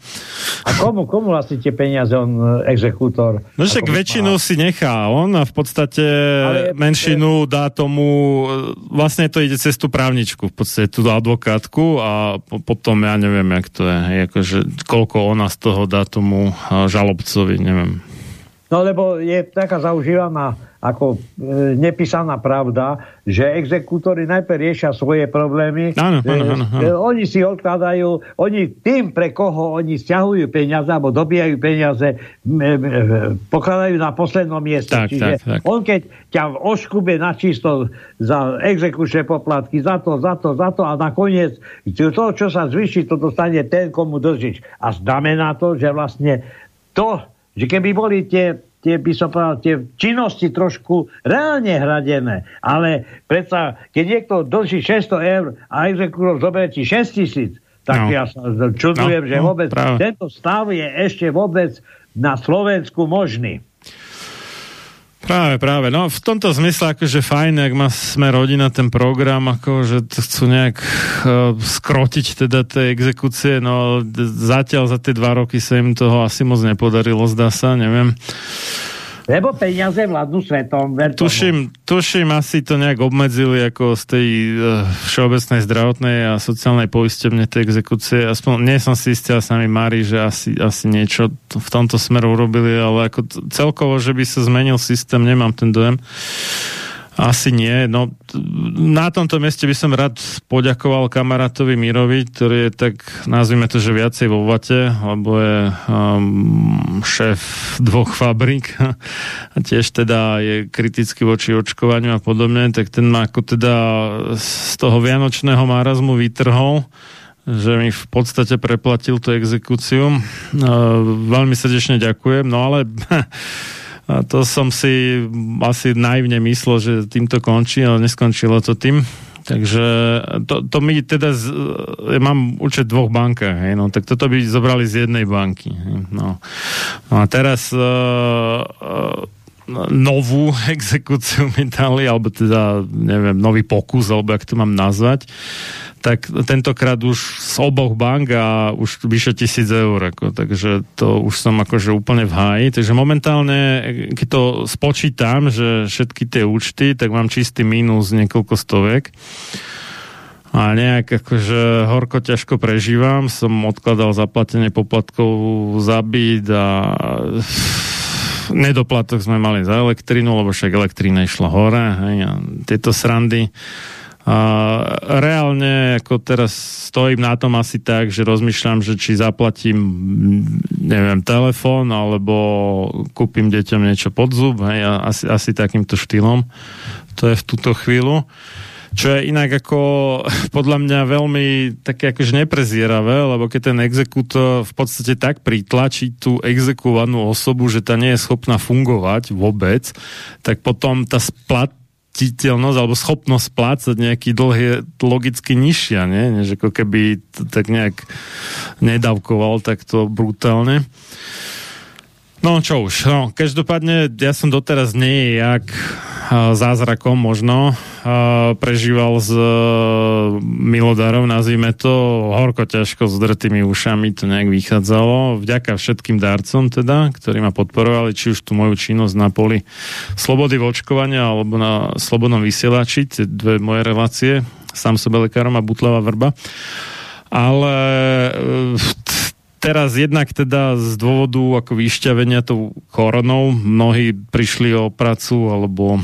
A komu, komu vlastne tie peniaze on e, exekútor? No však väčšinu má... si nechá on a v podstate Ale menšinu dá tomu, e, vlastne to ide cez tú právničku, v podstate tú advokátku a potom ja neviem, jak to je, akože koľko ona z toho dá tomu e, žalobcovi, neviem. No lebo je taká zaužívaná ako e, nepísaná pravda, že exekútory najprv riešia svoje problémy. Áno, áno, áno, áno. E, oni si odkladajú, oni tým, pre koho oni stiahujú peniaze alebo dobijajú peniaze, e, e, pokladajú na poslednom mieste. Tak, Čiže tak, tak. on keď ťa oškube na čisto za exekučné poplatky, za to, za to, za to a nakoniec to, čo sa zvyší, to dostane ten, komu držíš. A znamená to, že vlastne to, že keby boli tie, tie, by som povedal, tie činnosti trošku reálne hradené, ale predsa, keď niekto dlží 600 eur a exekútor zoberie ti 6 tisíc, tak no. ja sa čudujem, no, že no, vôbec práve. tento stav je ešte vôbec na Slovensku možný. Práve, práve. No v tomto zmysle akože fajn, ak má sme rodina ten program, ako že chcú nejak uh, skrotiť teda tie exekúcie, no zatiaľ za tie dva roky sa im toho asi moc nepodarilo, zdá sa, neviem. Lebo peniaze vládnu svetom. Tuším, tuším, asi to nejak obmedzili ako z tej uh, všeobecnej zdravotnej a sociálnej poistevne tej exekúcie. Aspoň nie som si istý, sa mi mári, že asi, asi niečo v tomto smeru urobili, ale ako celkovo, že by sa zmenil systém, nemám ten dojem. Asi nie. No, na tomto mieste by som rád poďakoval kamarátovi Mirovi, ktorý je tak, nazvime to, že viacej vo vate, lebo je um, šéf dvoch fabrik a tiež teda je kriticky voči očkovaniu a podobne, tak ten ma ako teda z toho vianočného márazmu vytrhol že mi v podstate preplatil tú exekúciu. Uh, veľmi srdečne ďakujem, no ale A to som si asi naivne myslel, že týmto končí, ale neskončilo to tým. Takže to, to my teda, z, ja mám účet v dvoch bankách, hej, no, tak toto by zobrali z jednej banky. Hej, no. no a teraz uh, uh, novú exekúciu mi dali, alebo teda, neviem, nový pokus, alebo jak to mám nazvať, tak tentokrát už z oboch bank a už vyše tisíc eur, ako, takže to už som akože úplne v háji. Takže momentálne, keď to spočítam, že všetky tie účty, tak mám čistý mínus niekoľko stovek a nejak akože horko ťažko prežívam. Som odkladal zaplatenie poplatkov za byt a nedoplatok sme mali za elektrínu, lebo však elektrína išla hore, hej, a tieto srandy a reálne ako teraz stojím na tom asi tak, že rozmýšľam, že či zaplatím neviem, telefón alebo kúpim deťom niečo pod zub, hej, asi, asi takýmto štýlom. To je v túto chvíľu. Čo je inak ako podľa mňa veľmi také akože neprezieravé, lebo keď ten exekútor v podstate tak pritlačí tú exekúvanú osobu, že tá nie je schopná fungovať vôbec, tak potom tá splat, alebo schopnosť splácať nejaký dlh je logicky nižšia, nie? než ako keby tak nejak nedávkoval takto brutálne. No čo už, no, každopádne ja som doteraz nie jak zázrakom možno prežíval s e, milodarom, nazvime to, horko ťažko s drtými ušami to nejak vychádzalo. Vďaka všetkým darcom teda, ktorí ma podporovali, či už tú moju činnosť na poli slobody vočkovania alebo na slobodnom vysielači, tie dve moje relácie, sám sebe lekárom a Butlava Vrba. Ale e, teraz jednak teda z dôvodu ako vyšťavenia tou koronou mnohí prišli o pracu alebo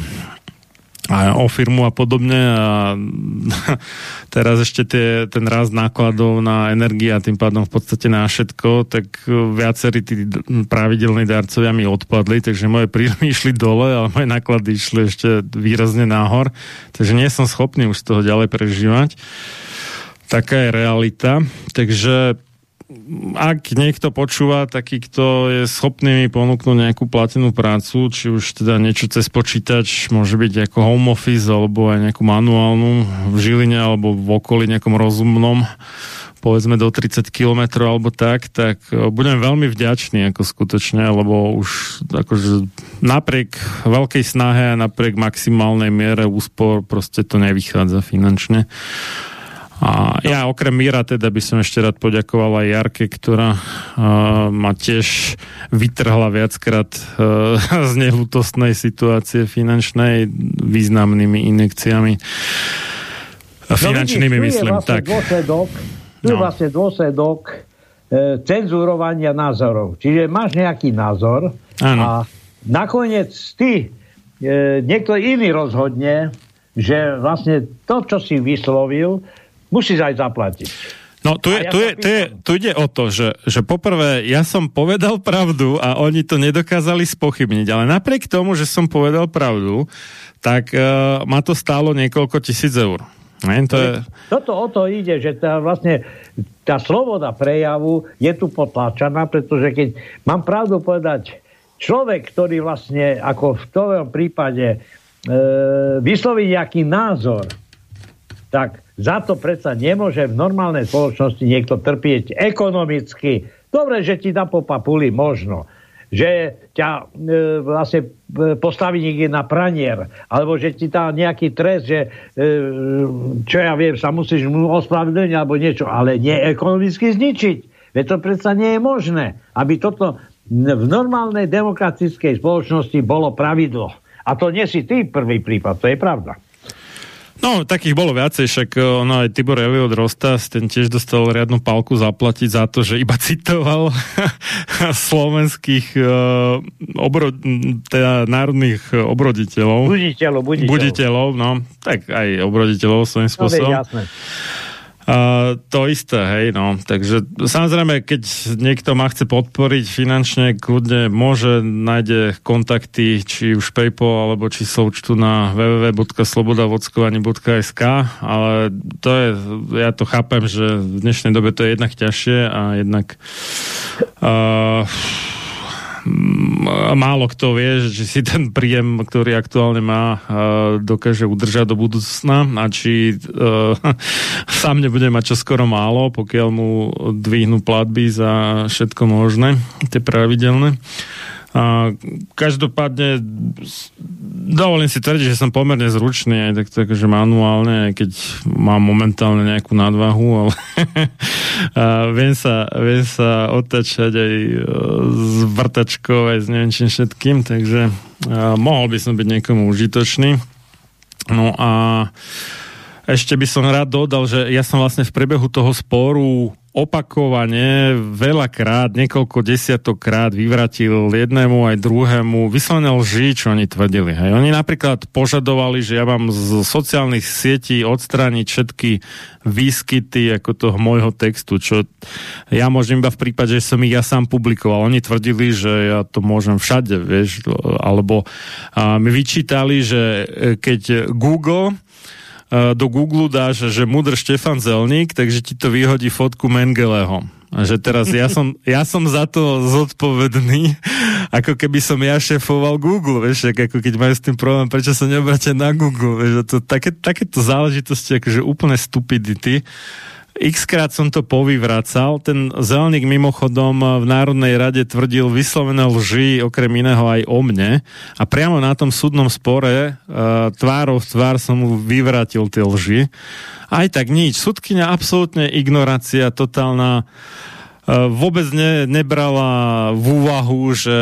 a o firmu a podobne a teraz ešte tie, ten raz nákladov na energie a tým pádom v podstate na všetko, tak viacerí tí pravidelní darcovia mi odpadli, takže moje príjmy išli dole, ale moje náklady išli ešte výrazne nahor, takže nie som schopný už z toho ďalej prežívať. Taká je realita, takže ak niekto počúva, taký, kto je schopný mi ponúknuť nejakú platenú prácu, či už teda niečo cez počítač, môže byť ako home office, alebo aj nejakú manuálnu v Žiline, alebo v okolí nejakom rozumnom, povedzme do 30 km alebo tak, tak e, budem veľmi vďačný ako skutočne, lebo už akože napriek veľkej snahe a napriek maximálnej miere úspor proste to nevychádza finančne. A ja okrem Míra teda by som ešte rád poďakoval aj Jarke, ktorá uh, ma tiež vytrhla viackrát uh, z nehlutostnej situácie finančnej významnými inekciami. No, finančnými vidíš, myslím. Vlastne tak. Dôsledok, tu no. je vlastne dôsledok e, cenzurovania názorov. Čiže máš nejaký názor ano. a nakoniec ty, e, niekto iný rozhodne, že vlastne to, čo si vyslovil, musíš aj zaplatiť. No, tu, je, ja tu, je, tu, je, tu ide o to, že, že poprvé, ja som povedal pravdu a oni to nedokázali spochybniť, ale napriek tomu, že som povedal pravdu, tak uh, ma to stálo niekoľko tisíc eur. Ne, to je... Toto o to ide, že tá, vlastne tá sloboda prejavu je tu potláčaná, pretože keď mám pravdu povedať, človek, ktorý vlastne ako v tom prípade e, vysloví nejaký názor, tak za to predsa nemôže v normálnej spoločnosti niekto trpieť ekonomicky. Dobre, že ti dá po možno že ťa e, vlastne e, postaví niekde na pranier, alebo že ti dá nejaký trest, že e, čo ja viem, sa musíš mu ospravedlniť alebo niečo, ale nie ekonomicky zničiť. Veď to predsa nie je možné, aby toto v normálnej demokratickej spoločnosti bolo pravidlo. A to nie si ty prvý prípad, to je pravda. No, takých bolo viacej, však no, aj Tibor Eliot Rostas, ten tiež dostal riadnu palku zaplatiť za to, že iba citoval slovenských uh, obro, teda národných obroditeľov. Buditeľov, buditeľov. Buditeľov, no, tak aj obroditeľov svojím spôsobom. No, jasné. Uh, to isté, hej, no. Takže samozrejme, keď niekto ma chce podporiť finančne, kľudne môže, nájde kontakty, či už PayPal, alebo číslo účtu na www.slobodavodskovanie.sk, ale to je, ja to chápem, že v dnešnej dobe to je jednak ťažšie a jednak uh, málo kto vie, že si ten príjem, ktorý aktuálne má, dokáže udržať do budúcna a či uh, sám nebude mať čo skoro málo, pokiaľ mu dvihnú platby za všetko možné, tie pravidelné. A každopádne dovolím si tvrdiť, že som pomerne zručný aj tak, tak že manuálne, keď mám momentálne nejakú nadvahu, ale a viem, sa, viem sa otačať aj e, s vrtačkou, aj s neviem čím všetkým, takže a, mohol by som byť niekomu užitočný. No a ešte by som rád dodal, že ja som vlastne v priebehu toho sporu opakovane, veľakrát, niekoľko desiatokrát vyvratil jednému aj druhému vyslovene lži, čo oni tvrdili. Hej. Oni napríklad požadovali, že ja mám z sociálnych sietí odstrániť všetky výskyty ako toho môjho textu, čo ja môžem iba v prípade, že som ich ja sám publikoval. Oni tvrdili, že ja to môžem všade, vieš, alebo a mi vyčítali, že keď Google do Google dáš, že mudr Štefan Zelník, takže ti to vyhodí fotku Mengeleho. A že teraz ja som, ja som za to zodpovedný, ako keby som ja šefoval Google, vieš, ako keď majú s tým problém, prečo sa neobrátia na Google, vieš, to, také, takéto záležitosti, akože úplne stupidity x som to povyvracal. Ten Zelník mimochodom v Národnej rade tvrdil vyslovené lži, okrem iného aj o mne. A priamo na tom súdnom spore uh, tvárov v tvár som mu vyvratil tie lži. Aj tak nič. Súdkynia absolútne ignorácia, totálna E, vôbec ne, nebrala v úvahu, že,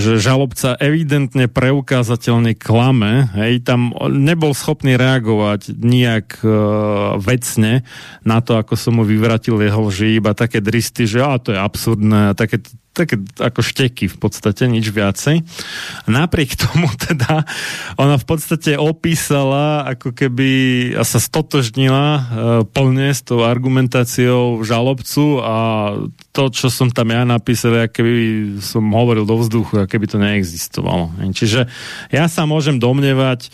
že žalobca evidentne preukázateľne klame, hej, tam nebol schopný reagovať nejak uh, vecne na to, ako som mu vyvratil jeho lži, iba také dristy, že a to je absurdné, a také také ako šteky v podstate, nič viacej. Napriek tomu teda ona v podstate opísala, ako keby a sa stotožnila e, plne s tou argumentáciou žalobcu a to, čo som tam ja napísal, ako keby som hovoril do vzduchu, ako keby to neexistovalo. Čiže ja sa môžem domnievať,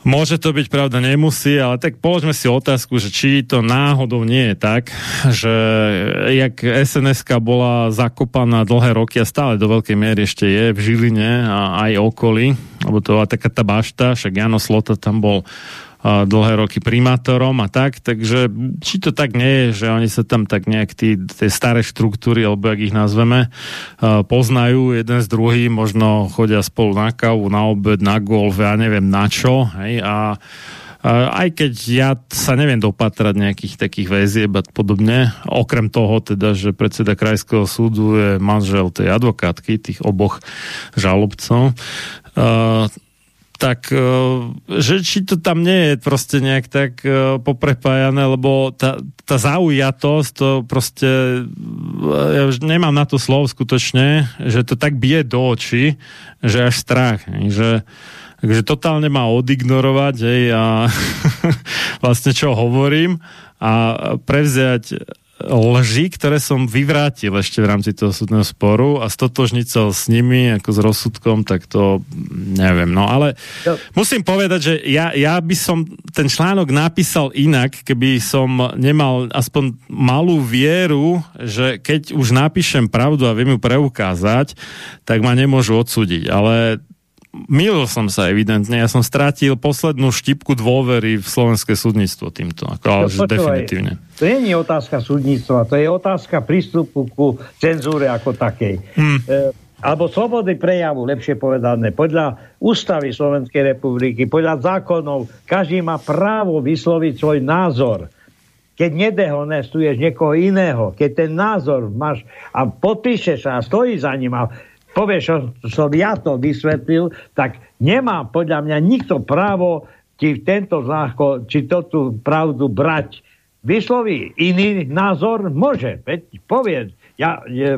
Môže to byť pravda, nemusí, ale tak položme si otázku, že či to náhodou nie je tak, že jak sns bola zakopaná dlhé roky a stále do veľkej miery ešte je v Žiline a aj okolí, lebo to bola taká tá bašta, však Jano Slota tam bol dlhé roky primátorom a tak, takže či to tak nie je, že oni sa tam tak nejak tí, tie staré štruktúry, alebo jak ich nazveme, poznajú jeden s druhým, možno chodia spolu na kávu, na obed, na golf, ja neviem na čo, hej, a aj keď ja sa neviem dopatrať nejakých takých väzieb a podobne, okrem toho teda, že predseda krajského súdu je manžel tej advokátky, tých oboch žalobcov, uh, tak e, že či to tam nie je proste nejak tak e, poprepájané, lebo tá, tá zaujatosť, to proste e, ja už nemám na to slov skutočne, že to tak bije do očí, že až strach, že Takže totálne má odignorovať hej, a vlastne čo hovorím a prevziať lži, ktoré som vyvrátil ešte v rámci toho súdneho sporu a stotožniť sa s nimi ako s rozsudkom, tak to neviem. No ale no. musím povedať, že ja, ja by som ten článok napísal inak, keby som nemal aspoň malú vieru, že keď už napíšem pravdu a viem ju preukázať, tak ma nemôžu odsúdiť. Ale Milil som sa evidentne, ja som strátil poslednú štipku dôvery v slovenské súdnictvo týmto, ako, ale no, že definitívne. To nie je otázka súdnictva, to je otázka prístupu ku cenzúre ako takej. Hmm. E, alebo slobody prejavu, lepšie povedané. Podľa ústavy Slovenskej republiky, podľa zákonov, každý má právo vysloviť svoj názor. Keď nedehonestuješ niekoho iného, keď ten názor máš a podpíšeš a stojí za ním a povieš, čo som ja to vysvetlil, tak nemá podľa mňa nikto právo ti tento záko, či to tú pravdu brať. Vysloví iný názor? Môže, veď povie. Ja je,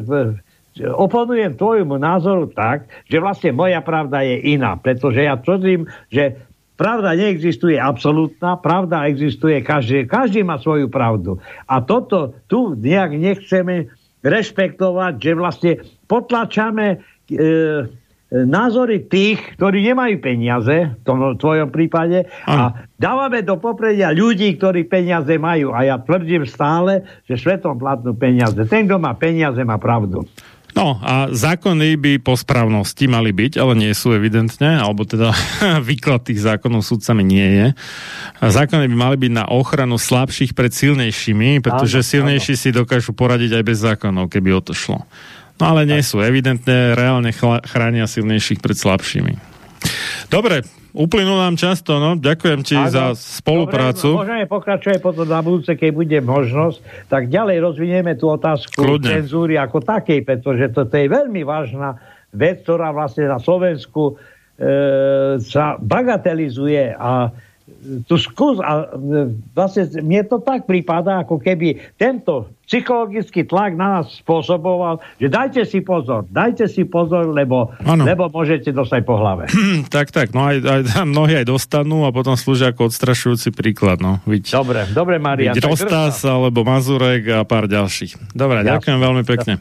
oponujem tvojmu názoru tak, že vlastne moja pravda je iná, pretože ja tvrdím, že pravda neexistuje absolútna, pravda existuje, každý, každý má svoju pravdu. A toto tu nejak nechceme rešpektovať, že vlastne potlačame e, názory tých, ktorí nemajú peniaze, v tom tvojom prípade, a dávame do popredia ľudí, ktorí peniaze majú. A ja tvrdím stále, že svetom platnú peniaze. Ten, kto má peniaze, má pravdu. No a zákony by po správnosti mali byť, ale nie sú evidentne, alebo teda výklad tých zákonov súdcami nie je. Zákony by mali byť na ochranu slabších pred silnejšími, pretože áno, silnejší áno. si dokážu poradiť aj bez zákonov, keby o to šlo. No ale nie sú. Evidentne reálne chránia silnejších pred slabšími. Dobre, Uplynul nám často, no. Ďakujem ti Áno, za spoluprácu. Dobre, môžeme pokračovať potom na budúce, keď bude možnosť, tak ďalej rozvinieme tú otázku Kľudne. cenzúry ako takej, pretože toto je veľmi vážna vec, ktorá vlastne na Slovensku e, sa bagatelizuje a tu skús, a e, vlastne mne to tak prípada, ako keby tento psychologický tlak na nás spôsoboval, že dajte si pozor, dajte si pozor, lebo, lebo môžete dostať po hlave. tak, tak, no aj, aj, mnohí aj dostanú a potom slúžia ako odstrašujúci príklad, no. Viď, dobre, dobre, Marian. Rostas, alebo Mazurek a pár ďalších. Dobre, ďakujem veľmi pekne.